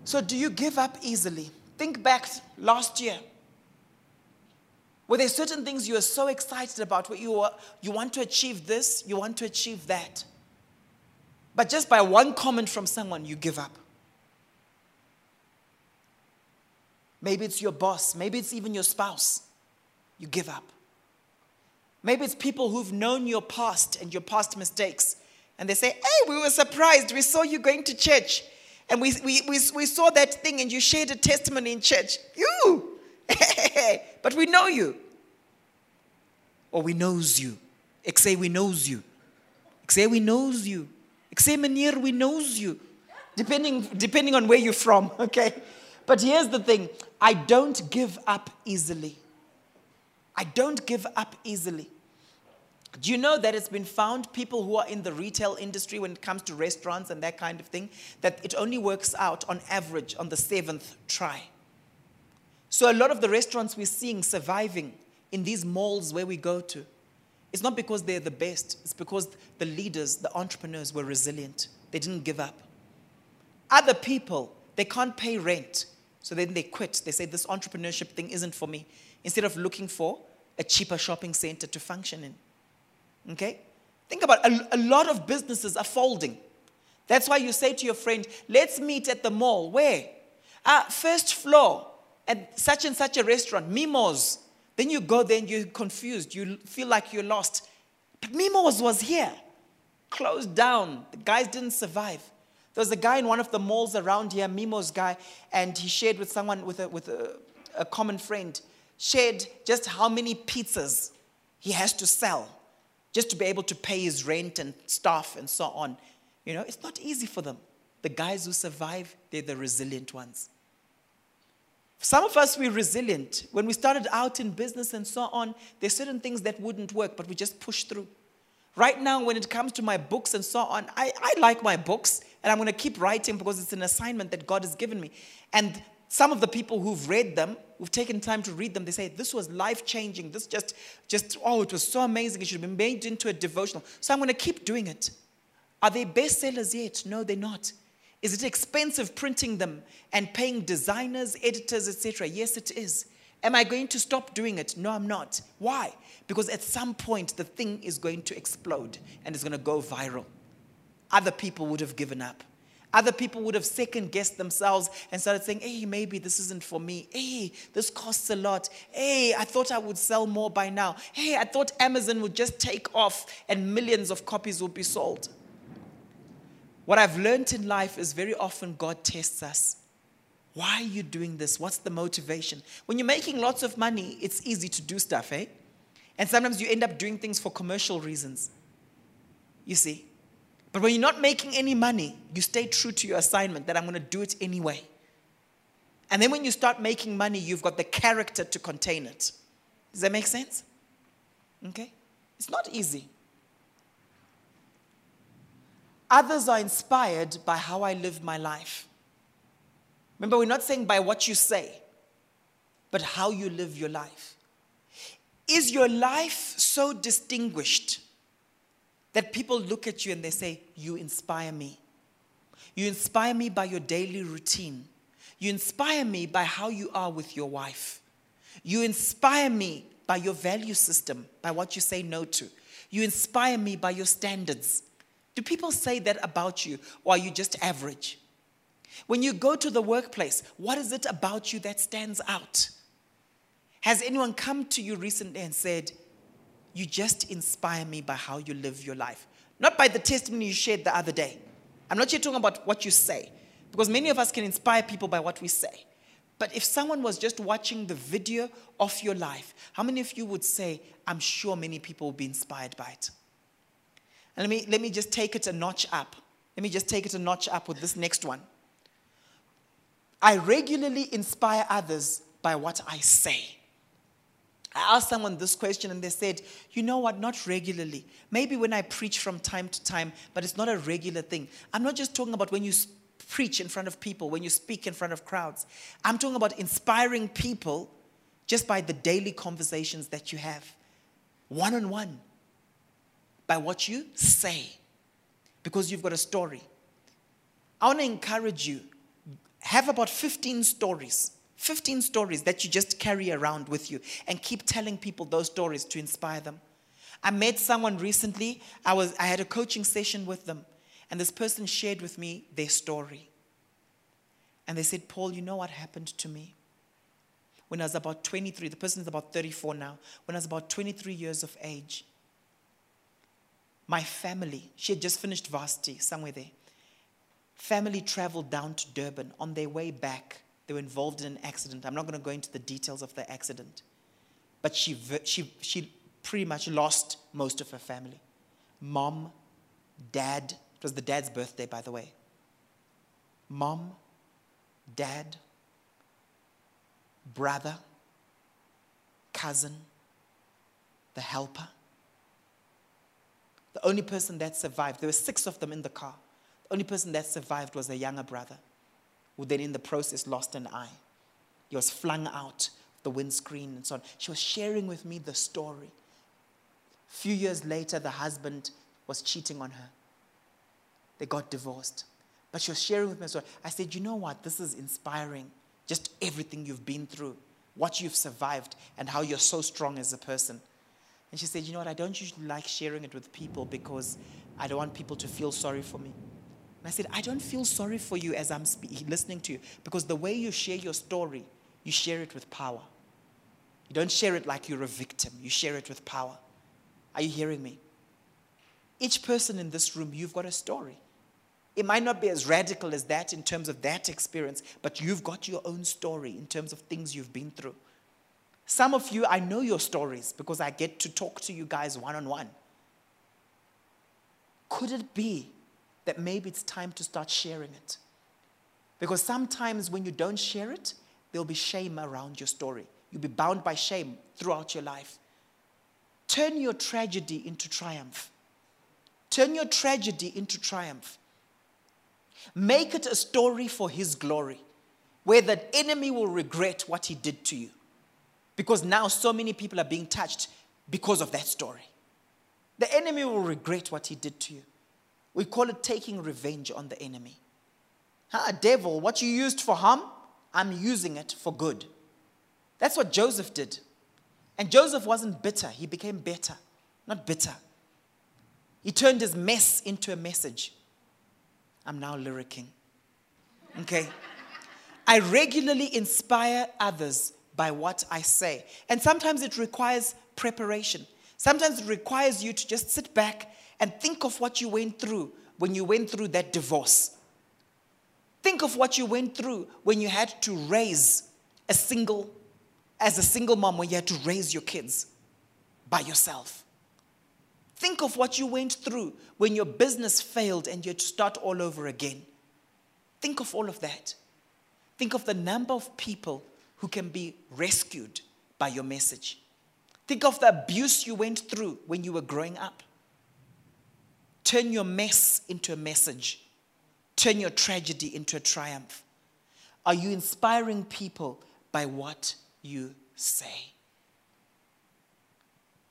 So, do you give up easily? Think back last year. Were there certain things you were so excited about where you, are, you want to achieve this, you want to achieve that? But just by one comment from someone, you give up. Maybe it's your boss, maybe it's even your spouse. You give up. Maybe it's people who've known your past and your past mistakes. And they say, Hey, we were surprised. We saw you going to church. And we, we, we, we saw that thing and you shared a testimony in church. You! *laughs* but we know you. Or we knows you. Say we knows you. Say we knows you. Say we knows you. Depending, depending on where you're from, *laughs* okay? But here's the thing I don't give up easily. I don't give up easily. Do you know that it's been found, people who are in the retail industry when it comes to restaurants and that kind of thing, that it only works out on average on the seventh try? So a lot of the restaurants we're seeing surviving in these malls where we go to, it's not because they're the best, it's because the leaders, the entrepreneurs were resilient. They didn't give up. Other people, they can't pay rent. So then they quit. They say, This entrepreneurship thing isn't for me. Instead of looking for a cheaper shopping center to function in. Okay? Think about it. A, a lot of businesses are folding. That's why you say to your friend, let's meet at the mall. Where? Ah, first floor at such and such a restaurant, Mimmos. Then you go there and you're confused. You feel like you're lost. But Mimmos was here, closed down. The guys didn't survive. There was a guy in one of the malls around here, Mimmos guy, and he shared with someone, with a, with a, a common friend, shared just how many pizzas he has to sell just to be able to pay his rent and stuff and so on. You know, it's not easy for them. The guys who survive, they're the resilient ones. Some of us, we're resilient. When we started out in business and so on, there's certain things that wouldn't work, but we just push through. Right now, when it comes to my books and so on, I, I like my books and I'm going to keep writing because it's an assignment that God has given me. And some of the people who've read them, who've taken time to read them, they say, This was life changing. This just, just, oh, it was so amazing. It should been made into a devotional. So I'm going to keep doing it. Are they bestsellers yet? No, they're not. Is it expensive printing them and paying designers, editors, etc.? Yes, it is. Am I going to stop doing it? No, I'm not. Why? Because at some point the thing is going to explode and it's going to go viral. Other people would have given up. Other people would have second guessed themselves and started saying, hey, maybe this isn't for me. Hey, this costs a lot. Hey, I thought I would sell more by now. Hey, I thought Amazon would just take off and millions of copies would be sold. What I've learned in life is very often God tests us. Why are you doing this? What's the motivation? When you're making lots of money, it's easy to do stuff, eh? And sometimes you end up doing things for commercial reasons. You see? But when you're not making any money, you stay true to your assignment that I'm going to do it anyway. And then when you start making money, you've got the character to contain it. Does that make sense? Okay? It's not easy. Others are inspired by how I live my life. Remember, we're not saying by what you say, but how you live your life. Is your life so distinguished that people look at you and they say, You inspire me. You inspire me by your daily routine. You inspire me by how you are with your wife. You inspire me by your value system, by what you say no to. You inspire me by your standards. Do people say that about you, or are you just average? When you go to the workplace, what is it about you that stands out? Has anyone come to you recently and said, you just inspire me by how you live your life. Not by the testimony you shared the other day. I'm not here talking about what you say, because many of us can inspire people by what we say. But if someone was just watching the video of your life, how many of you would say, I'm sure many people will be inspired by it? And let me, let me just take it a notch up. Let me just take it a notch up with this next one. I regularly inspire others by what I say. I asked someone this question and they said, You know what? Not regularly. Maybe when I preach from time to time, but it's not a regular thing. I'm not just talking about when you preach in front of people, when you speak in front of crowds. I'm talking about inspiring people just by the daily conversations that you have, one on one, by what you say, because you've got a story. I want to encourage you have about 15 stories 15 stories that you just carry around with you and keep telling people those stories to inspire them. I met someone recently, I, was, I had a coaching session with them, and this person shared with me their story. And they said, Paul, you know what happened to me? When I was about 23, the person is about 34 now. When I was about 23 years of age, my family, she had just finished varsity, somewhere there. Family traveled down to Durban. On their way back, they were involved in an accident. I'm not going to go into the details of the accident. But she, she, she pretty much lost most of her family mom, dad. It was the dad's birthday, by the way. Mom, dad, brother, cousin, the helper. The only person that survived, there were six of them in the car. The only person that survived was a younger brother who then in the process lost an eye. He was flung out the windscreen and so on. She was sharing with me the story. A few years later, the husband was cheating on her. They got divorced. But she was sharing with me. So I said, You know what? This is inspiring. Just everything you've been through, what you've survived, and how you're so strong as a person. And she said, You know what? I don't usually like sharing it with people because I don't want people to feel sorry for me. And I said, I don't feel sorry for you as I'm spe- listening to you because the way you share your story, you share it with power. You don't share it like you're a victim, you share it with power. Are you hearing me? Each person in this room, you've got a story. It might not be as radical as that in terms of that experience, but you've got your own story in terms of things you've been through. Some of you, I know your stories because I get to talk to you guys one on one. Could it be that maybe it's time to start sharing it. Because sometimes when you don't share it, there'll be shame around your story. You'll be bound by shame throughout your life. Turn your tragedy into triumph. Turn your tragedy into triumph. Make it a story for His glory, where the enemy will regret what he did to you. Because now so many people are being touched because of that story. The enemy will regret what he did to you. We call it taking revenge on the enemy. Huh, devil, what you used for harm, I'm using it for good. That's what Joseph did. And Joseph wasn't bitter, he became better, not bitter. He turned his mess into a message. I'm now lyricking. Okay? I regularly inspire others by what I say. And sometimes it requires preparation. Sometimes it requires you to just sit back and think of what you went through when you went through that divorce. Think of what you went through when you had to raise a single, as a single mom, when you had to raise your kids by yourself. Think of what you went through when your business failed and you had to start all over again. Think of all of that. Think of the number of people who can be rescued by your message. Think of the abuse you went through when you were growing up. Turn your mess into a message. Turn your tragedy into a triumph. Are you inspiring people by what you say?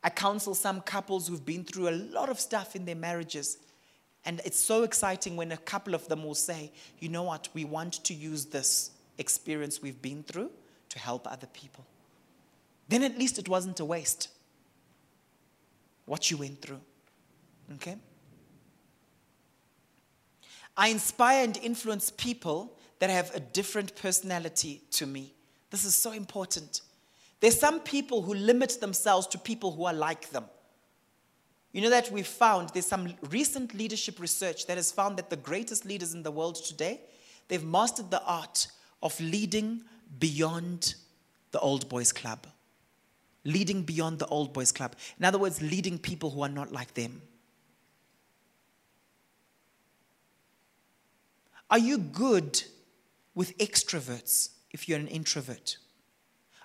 I counsel some couples who've been through a lot of stuff in their marriages. And it's so exciting when a couple of them will say, you know what, we want to use this experience we've been through to help other people. Then at least it wasn't a waste what you went through. Okay? I inspire and influence people that have a different personality to me. This is so important. There's some people who limit themselves to people who are like them. You know that we've found there's some recent leadership research that has found that the greatest leaders in the world today, they've mastered the art of leading beyond the old boys club. Leading beyond the old boys club. In other words, leading people who are not like them. Are you good with extroverts if you're an introvert?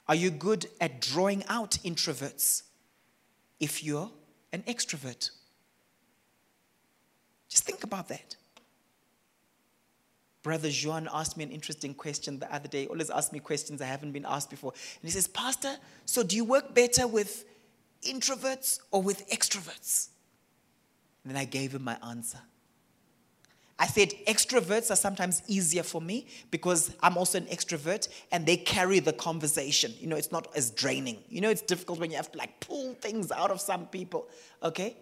Are you good at drawing out introverts if you're an extrovert? Just think about that. Brother Juan asked me an interesting question the other day. Always asks me questions I haven't been asked before. And he says, Pastor, so do you work better with introverts or with extroverts? And then I gave him my answer. I said extroverts are sometimes easier for me because I'm also an extrovert and they carry the conversation. You know, it's not as draining. You know, it's difficult when you have to like pull things out of some people. Okay?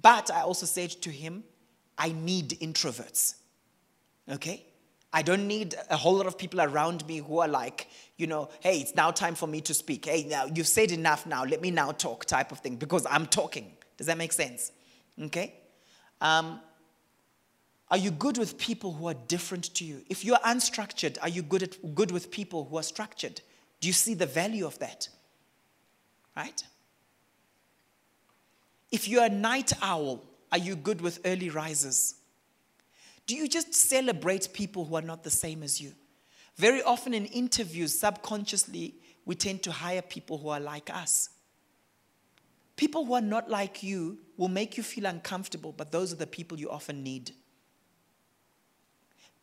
But I also said to him, I need introverts. Okay? I don't need a whole lot of people around me who are like, you know, hey, it's now time for me to speak. Hey, now you've said enough now, let me now talk type of thing because I'm talking. Does that make sense? Okay? Um, are you good with people who are different to you? If you're unstructured, are you good, at, good with people who are structured? Do you see the value of that? Right? If you're a night owl, are you good with early risers? Do you just celebrate people who are not the same as you? Very often in interviews, subconsciously, we tend to hire people who are like us. People who are not like you will make you feel uncomfortable, but those are the people you often need.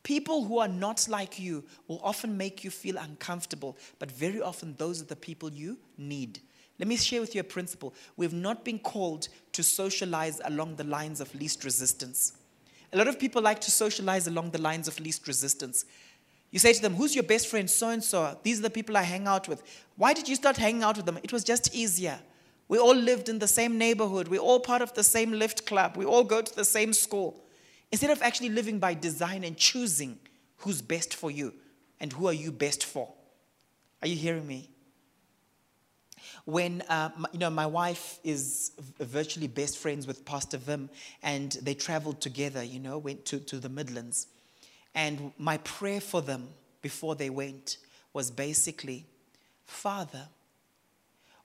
People who are not like you will often make you feel uncomfortable, but very often those are the people you need. Let me share with you a principle. We've not been called to socialize along the lines of least resistance. A lot of people like to socialize along the lines of least resistance. You say to them, Who's your best friend? So and so. These are the people I hang out with. Why did you start hanging out with them? It was just easier. We all lived in the same neighborhood. We're all part of the same lift club. We all go to the same school. Instead of actually living by design and choosing who's best for you and who are you best for. Are you hearing me? When, uh, my, you know, my wife is virtually best friends with Pastor Vim, and they traveled together, you know, went to, to the Midlands. And my prayer for them before they went was basically, Father,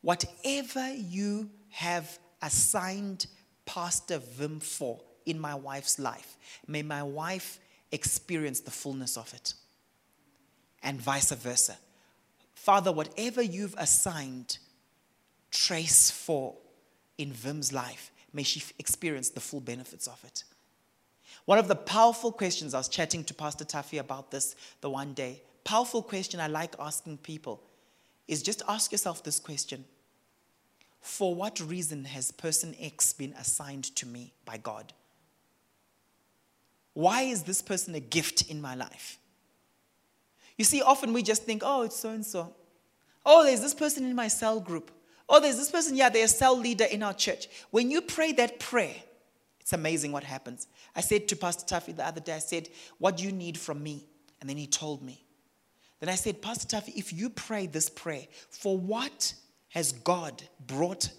whatever you have assigned Pastor Vim for, in my wife's life. May my wife experience the fullness of it. And vice versa. Father, whatever you've assigned Trace for in Vim's life, may she experience the full benefits of it. One of the powerful questions, I was chatting to Pastor Taffy about this the one day. Powerful question I like asking people is just ask yourself this question For what reason has person X been assigned to me by God? Why is this person a gift in my life? You see, often we just think, oh, it's so and so. Oh, there's this person in my cell group. Oh, there's this person, yeah, they're a cell leader in our church. When you pray that prayer, it's amazing what happens. I said to Pastor Taffy the other day, I said, What do you need from me? And then he told me. Then I said, Pastor Taffy, if you pray this prayer, for what has God brought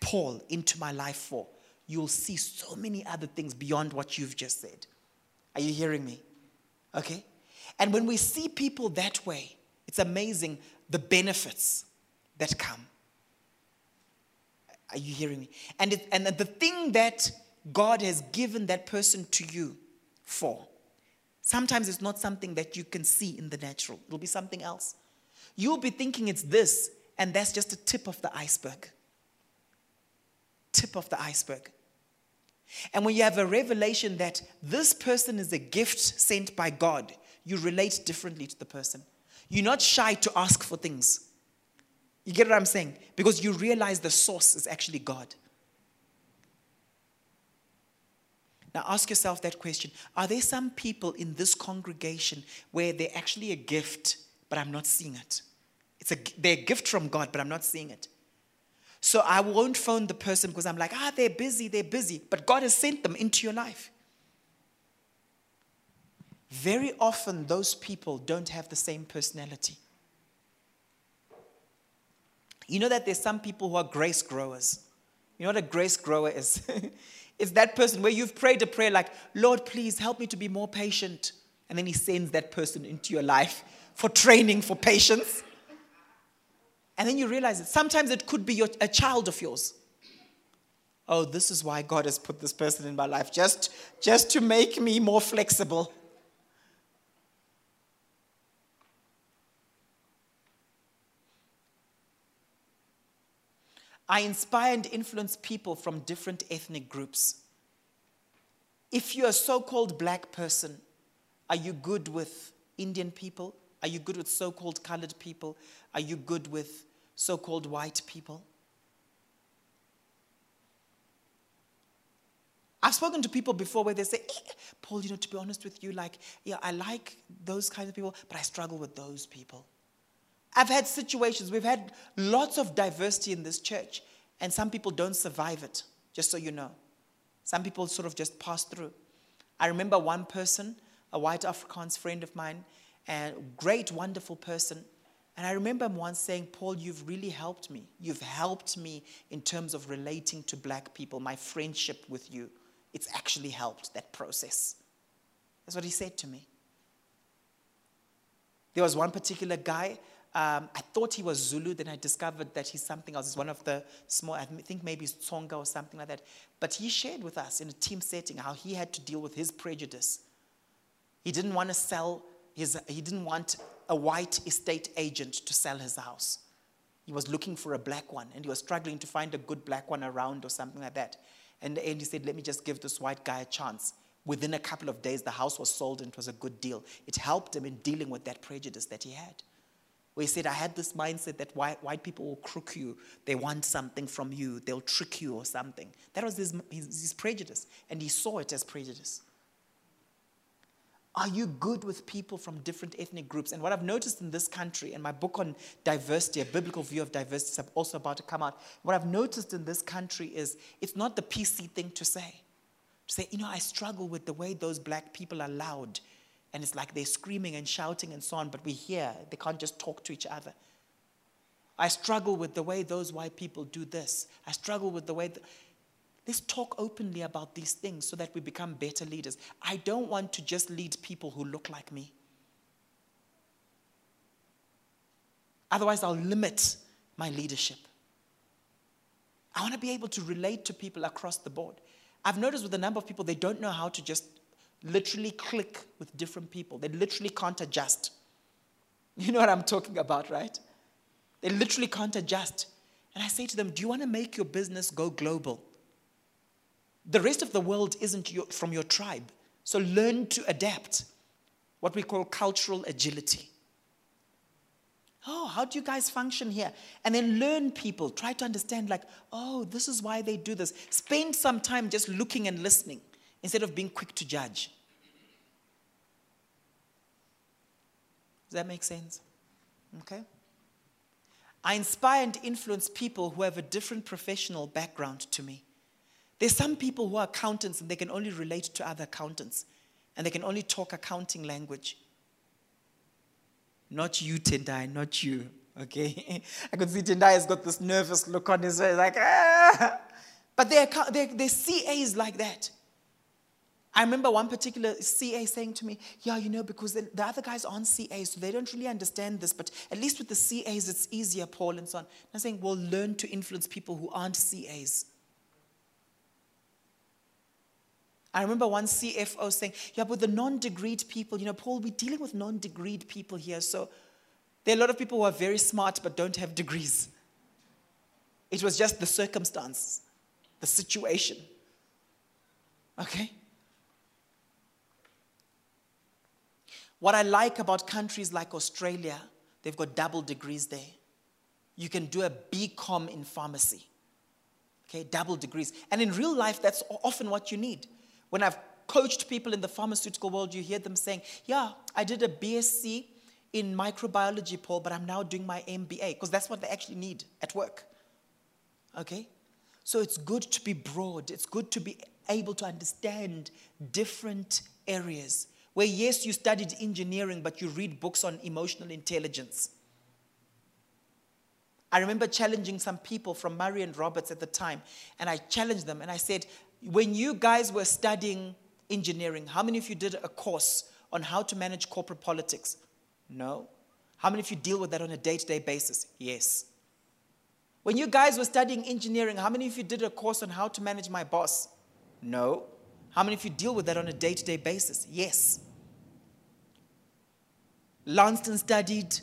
Paul into my life for? You'll see so many other things beyond what you've just said. Are you hearing me? Okay? And when we see people that way, it's amazing the benefits that come. Are you hearing me? And, it, and the thing that God has given that person to you for, sometimes it's not something that you can see in the natural, it'll be something else. You'll be thinking it's this, and that's just a tip of the iceberg. Tip of the iceberg. And when you have a revelation that this person is a gift sent by God, you relate differently to the person. You're not shy to ask for things. You get what I'm saying? Because you realize the source is actually God. Now ask yourself that question Are there some people in this congregation where they're actually a gift, but I'm not seeing it? It's a, they're a gift from God, but I'm not seeing it. So I won't phone the person because I'm like, ah, they're busy, they're busy. But God has sent them into your life. Very often, those people don't have the same personality. You know that there's some people who are grace growers. You know what a grace grower is? *laughs* it's that person where you've prayed a prayer like, Lord, please help me to be more patient. And then He sends that person into your life for training for patience. And then you realize that sometimes it could be your, a child of yours. Oh, this is why God has put this person in my life, just, just to make me more flexible. I inspire and influence people from different ethnic groups. If you're a so called black person, are you good with Indian people? Are you good with so called colored people? Are you good with so called white people? I've spoken to people before where they say, eh, Paul, you know, to be honest with you, like, yeah, I like those kinds of people, but I struggle with those people. I've had situations, we've had lots of diversity in this church, and some people don't survive it, just so you know. Some people sort of just pass through. I remember one person, a white Afrikaans friend of mine, and great, wonderful person. And I remember him once saying, Paul, you've really helped me. You've helped me in terms of relating to black people. My friendship with you, it's actually helped that process. That's what he said to me. There was one particular guy um, I thought he was Zulu, then I discovered that he's something else. He's one of the small, I think maybe it's or something like that. But he shared with us in a team setting how he had to deal with his prejudice. He didn't want to sell his, he didn't want a white estate agent to sell his house. He was looking for a black one and he was struggling to find a good black one around or something like that. And, and he said, Let me just give this white guy a chance. Within a couple of days, the house was sold and it was a good deal. It helped him in dealing with that prejudice that he had. Where he said, I had this mindset that white, white people will crook you. They want something from you. They'll trick you or something. That was his, his, his prejudice. And he saw it as prejudice. Are you good with people from different ethnic groups? And what I've noticed in this country, and my book on diversity, a biblical view of diversity, is also about to come out. What I've noticed in this country is it's not the PC thing to say. To say, you know, I struggle with the way those black people are loud and it's like they're screaming and shouting and so on, but we hear. They can't just talk to each other. I struggle with the way those white people do this. I struggle with the way. Let's talk openly about these things so that we become better leaders. I don't want to just lead people who look like me. Otherwise, I'll limit my leadership. I want to be able to relate to people across the board. I've noticed with a number of people, they don't know how to just literally click with different people. They literally can't adjust. You know what I'm talking about, right? They literally can't adjust. And I say to them, Do you want to make your business go global? The rest of the world isn't your, from your tribe. So learn to adapt what we call cultural agility. Oh, how do you guys function here? And then learn people. Try to understand, like, oh, this is why they do this. Spend some time just looking and listening instead of being quick to judge. Does that make sense? Okay? I inspire and influence people who have a different professional background to me. There's some people who are accountants and they can only relate to other accountants and they can only talk accounting language. Not you, Tendai, not you. Okay? *laughs* I could see Tendai has got this nervous look on his face, like, ah! But they're, they're, they're like that. I remember one particular CA saying to me, Yeah, you know, because the, the, other guys aren't CAs, so they don't really understand this, but at least with the CAs, it's easier, Paul, and so on. And I'm saying, Well, learn to influence people who aren't CAs. I remember one CFO saying, Yeah, but the non degreed people, you know, Paul, we're dealing with non degreed people here, so there are a lot of people who are very smart but don't have degrees. It was just the circumstance, the situation. Okay? What I like about countries like Australia, they've got double degrees there. You can do a BCom in pharmacy. Okay, double degrees. And in real life, that's often what you need. When I've coached people in the pharmaceutical world, you hear them saying, Yeah, I did a BSc in microbiology, Paul, but I'm now doing my MBA, because that's what they actually need at work. Okay? So it's good to be broad, it's good to be able to understand different areas where, yes, you studied engineering, but you read books on emotional intelligence. I remember challenging some people from Murray and Roberts at the time, and I challenged them and I said, When you guys were studying engineering, how many of you did a course on how to manage corporate politics? No. How many of you deal with that on a day to day basis? Yes. When you guys were studying engineering, how many of you did a course on how to manage my boss? No. How many of you deal with that on a day to day basis? Yes. Lanston studied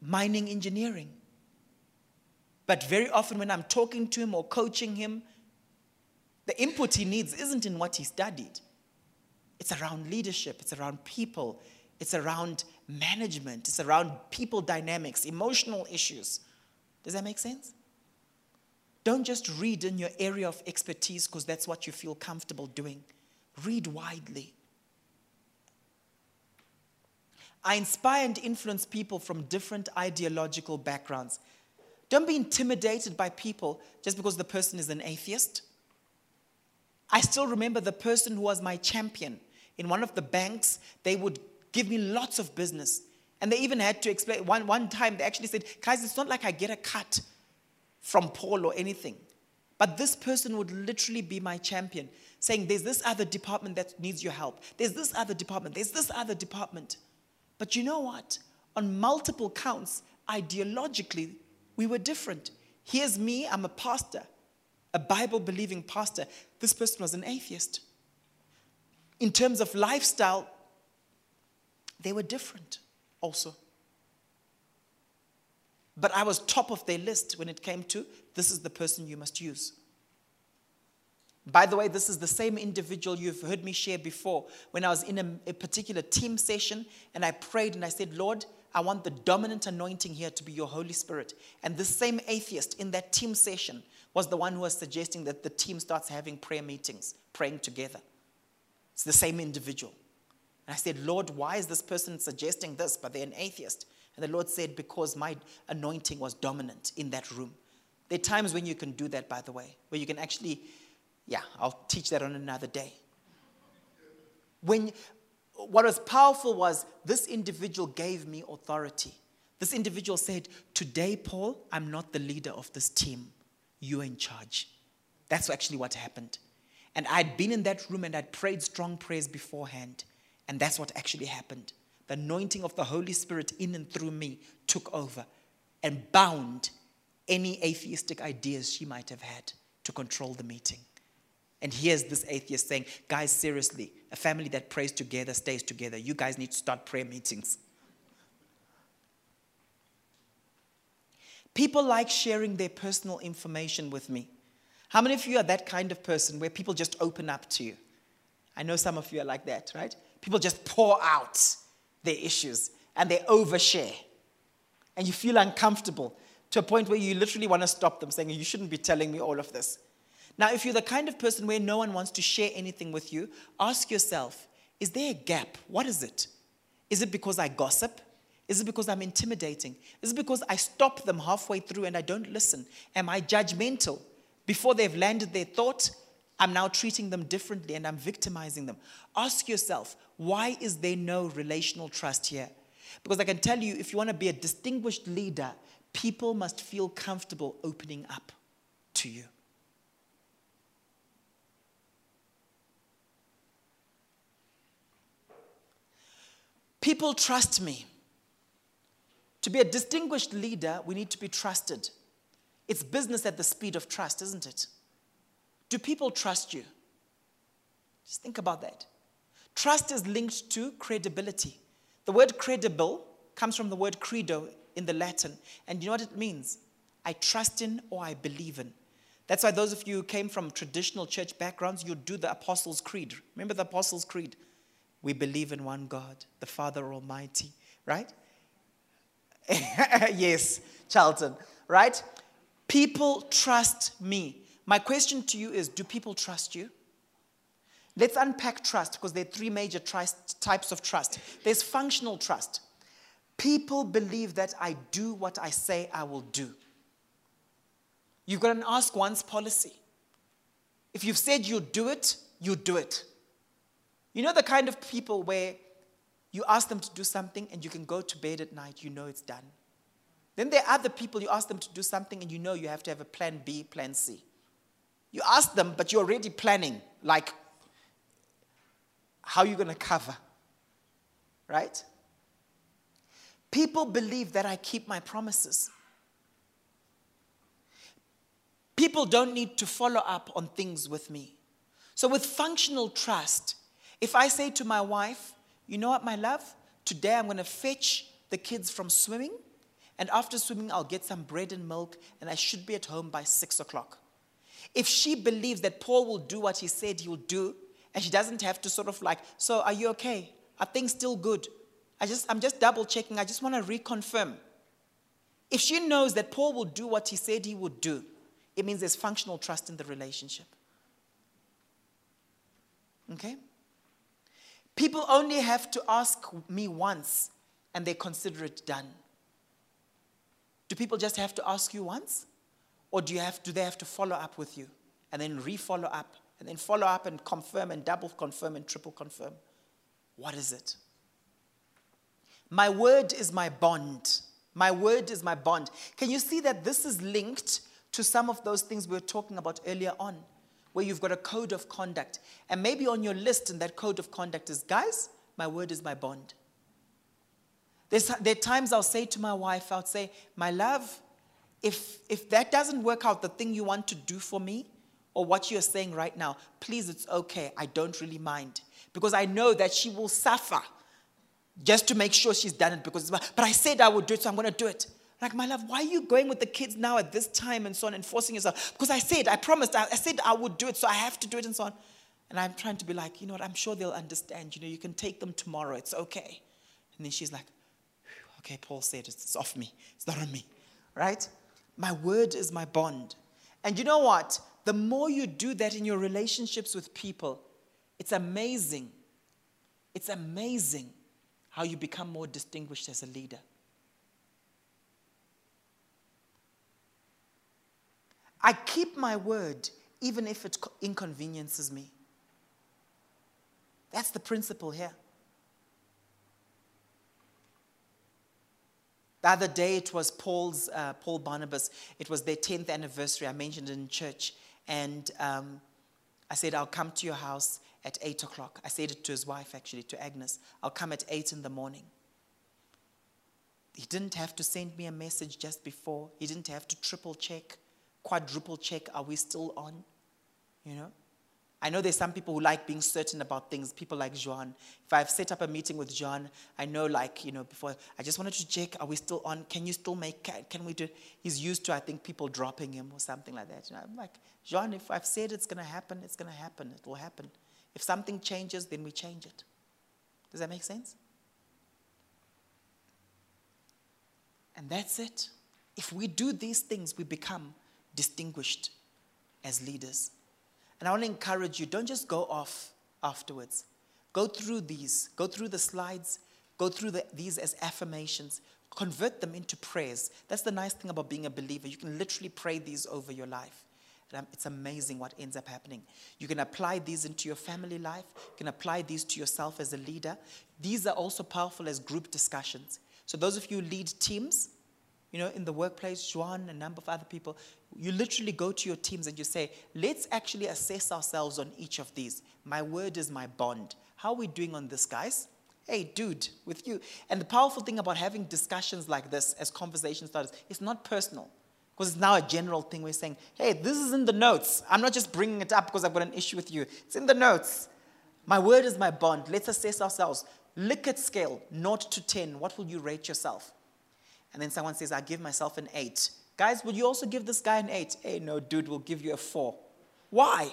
mining engineering. But very often, when I'm talking to him or coaching him, the input he needs isn't in what he studied. It's around leadership, it's around people, it's around management, it's around people dynamics, emotional issues. Does that make sense? Don't just read in your area of expertise because that's what you feel comfortable doing. Read widely. I inspire and influence people from different ideological backgrounds. Don't be intimidated by people just because the person is an atheist. I still remember the person who was my champion in one of the banks. They would give me lots of business. And they even had to explain. One, one time, they actually said, Guys, it's not like I get a cut from Paul or anything. But this person would literally be my champion, saying, There's this other department that needs your help. There's this other department. There's this other department. But you know what? On multiple counts, ideologically, we were different. Here's me, I'm a pastor, a Bible believing pastor. This person was an atheist. In terms of lifestyle, they were different also. But I was top of their list when it came to this is the person you must use. By the way, this is the same individual you've heard me share before when I was in a, a, particular team session and I prayed and I said, Lord, I want the dominant anointing here to be your Holy Spirit. And this same atheist in that team session was the one who was suggesting that the team starts having prayer meetings, praying together. It's the same individual. And I said, Lord, why is this person suggesting this, but they're an atheist? And the Lord said, Because my anointing was dominant in that room. There are times when you can do that, by the way, where you can actually, yeah, I'll teach that on another day. When what was powerful was this individual gave me authority. This individual said, Today, Paul, I'm not the leader of this team. You're in charge. That's actually what happened. And I'd been in that room and I'd prayed strong prayers beforehand. And that's what actually happened. The anointing of the Holy Spirit in and through me took over and bound any atheistic ideas she might have had to control the meeting. And here's this atheist saying, Guys, seriously, a family that prays together stays together. You guys need to start prayer meetings. People like sharing their personal information with me. How many of you are that kind of person where people just open up to you? I know some of you are like that, right? People just pour out their issues and they overshare. And you feel uncomfortable to a point where you literally want to stop them, saying, You shouldn't be telling me all of this. Now, if you're the kind of person where no one wants to share anything with you, ask yourself, Is there a gap? What is it? Is it because I gossip? Is it because I'm intimidating? Is it because I stop them halfway through and I don't listen? Am I judgmental? Before they've landed their thought, I'm now treating them differently and I'm victimizing them. Ask yourself, why is there no relational trust here? Because I can tell you, if you want to be a distinguished leader, people must feel comfortable opening up to you. People trust me. To be a distinguished leader, we need to be trusted. It's business at the speed of trust, isn't it? Do people trust you? Just think about that. Trust is linked to credibility. The word credible comes from the word credo in the Latin. And you know what it means? I trust in or I believe in. That's why those of you who came from traditional church backgrounds, you do the Apostles' Creed. Remember the Apostles' Creed? We believe in one God, the Father Almighty, right? *laughs* yes, Charlton, right? People trust me. My question to you is do people trust you? Let's unpack trust because there are three major trust, types of trust. There's functional trust. People believe that I do what I say I will do. You've got an ask once policy. If you've said you'll do it, you do it. You know the kind of people where you ask them to do something and you can go to bed at night, you know it's done. Then there are other people you ask them to do something and you know you have to have a plan B, plan C. You ask them, but you're already planning, like how are you're going to cover. Right? People believe that I keep my promises. People don't need to follow up on things with me. So, with functional trust, if I say to my wife, you know what, my love, today I'm going to fetch the kids from swimming, and after swimming, I'll get some bread and milk, and I should be at home by six o'clock. If she believes that Paul will do what he said he will do, and she doesn't have to sort of like, so are you okay? Are things still good? I just, I'm just double checking. I just want to reconfirm. If she knows that Paul will do what he said he would do, it means there's functional trust in the relationship. Okay? People only have to ask me once and they consider it done. Do people just have to ask you once? Or do, you have, do they have to follow up with you and then re-follow up and then follow up and confirm and double confirm and triple confirm? What is it? My word is my bond. My word is my bond. Can you see that this is linked to some of those things we were talking about earlier on? Where you've got a code of conduct. And maybe on your list in that code of conduct is, guys, my word is my bond. There's, there are times I'll say to my wife, I'll say, my love, if, if that doesn't work out, the thing you want to do for me, or what you're saying right now, please, it's okay. I don't really mind. Because I know that she will suffer just to make sure she's done it. Because, but I said I would do it, so I'm going to do it. Like, my love, why are you going with the kids now at this time and so on and forcing yourself? Because I said, I promised, I, I said I would do it, so I have to do it and so on. And I'm trying to be like, you know what, I'm sure they'll understand. You know, you can take them tomorrow, it's okay. And then she's like, okay, Paul said it's off me, it's not on me, right? My word is my bond. And you know what? The more you do that in your relationships with people, it's amazing. It's amazing how you become more distinguished as a leader. I keep my word even if it inconveniences me. That's the principle here. The other day, it was Paul's, uh, Paul Barnabas. It was their 10th anniversary. I mentioned it in church. And um, I said, I'll come to your house at 8 o'clock. I said it to his wife, actually, to Agnes. I'll come at 8 in the morning. He didn't have to send me a message just before, he didn't have to triple check quadruple check are we still on? You know? I know there's some people who like being certain about things, people like John. If I've set up a meeting with John, I know, like, you know, before, I just wanted to check, are we still on? Can you still make, can, can we do He's used to, I think, people dropping him or something like that. You know, I'm like, John, if I've said it's going to happen, it's going to happen. It will happen. If something changes, then we change it. Does that make sense? And that's it. If we do these things, we become distinguished as leaders. And I want to encourage you don't just go off afterwards. Go through these, go through the slides, go through the, these as affirmations, convert them into prayers. That's the nice thing about being a believer. You can literally pray these over your life. And it's amazing what ends up happening. You can apply these into your family life, you can apply these to yourself as a leader. These are also powerful as group discussions. So, those of you who lead teams, you know, in the workplace, Juan, a number of other people, you literally go to your teams and you say, let's actually assess ourselves on each of these. My word is my bond. How are we doing on this, guys? Hey, dude, with you. And the powerful thing about having discussions like this as conversation starters, it's not personal. Because it's now a general thing. We're saying, hey, this is in the notes. I'm not just bringing it up because I've got an issue with you. It's in the notes. My word is my bond. Let's assess ourselves. Likert scale, 0 to 10. What will you rate yourself? And then someone says, I give myself an 8. Guys, would you also give this guy an eight? Hey, no, dude, we'll give you a four. Why?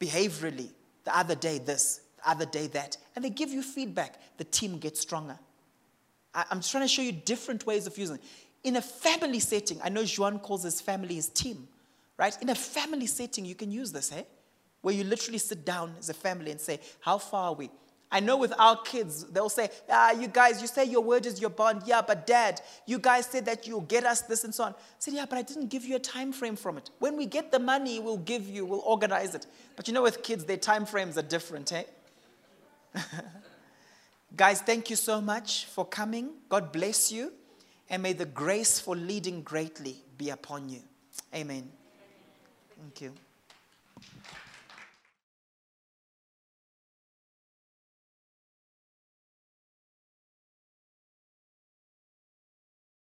Behaviorally. The other day, this, the other day, that. And they give you feedback. The team gets stronger. I, am trying to show you different ways of using it. In a family setting, I know Juan calls his family his team, right? In a family setting, you can use this, hey? Where you literally sit down as a family and say, How far are we? I know with our kids, they'll say, ah, you guys, you say your word is your bond. Yeah, but dad, you guys said that you'll get us this and so on. I said, yeah, but I didn't give you a time frame from it. When we get the money, we'll give you, we'll organize it. But you know, with kids, their time frames are different, eh? *laughs* guys, thank you so much for coming. God bless you. And may the grace for leading greatly be upon you. Amen. Thank you.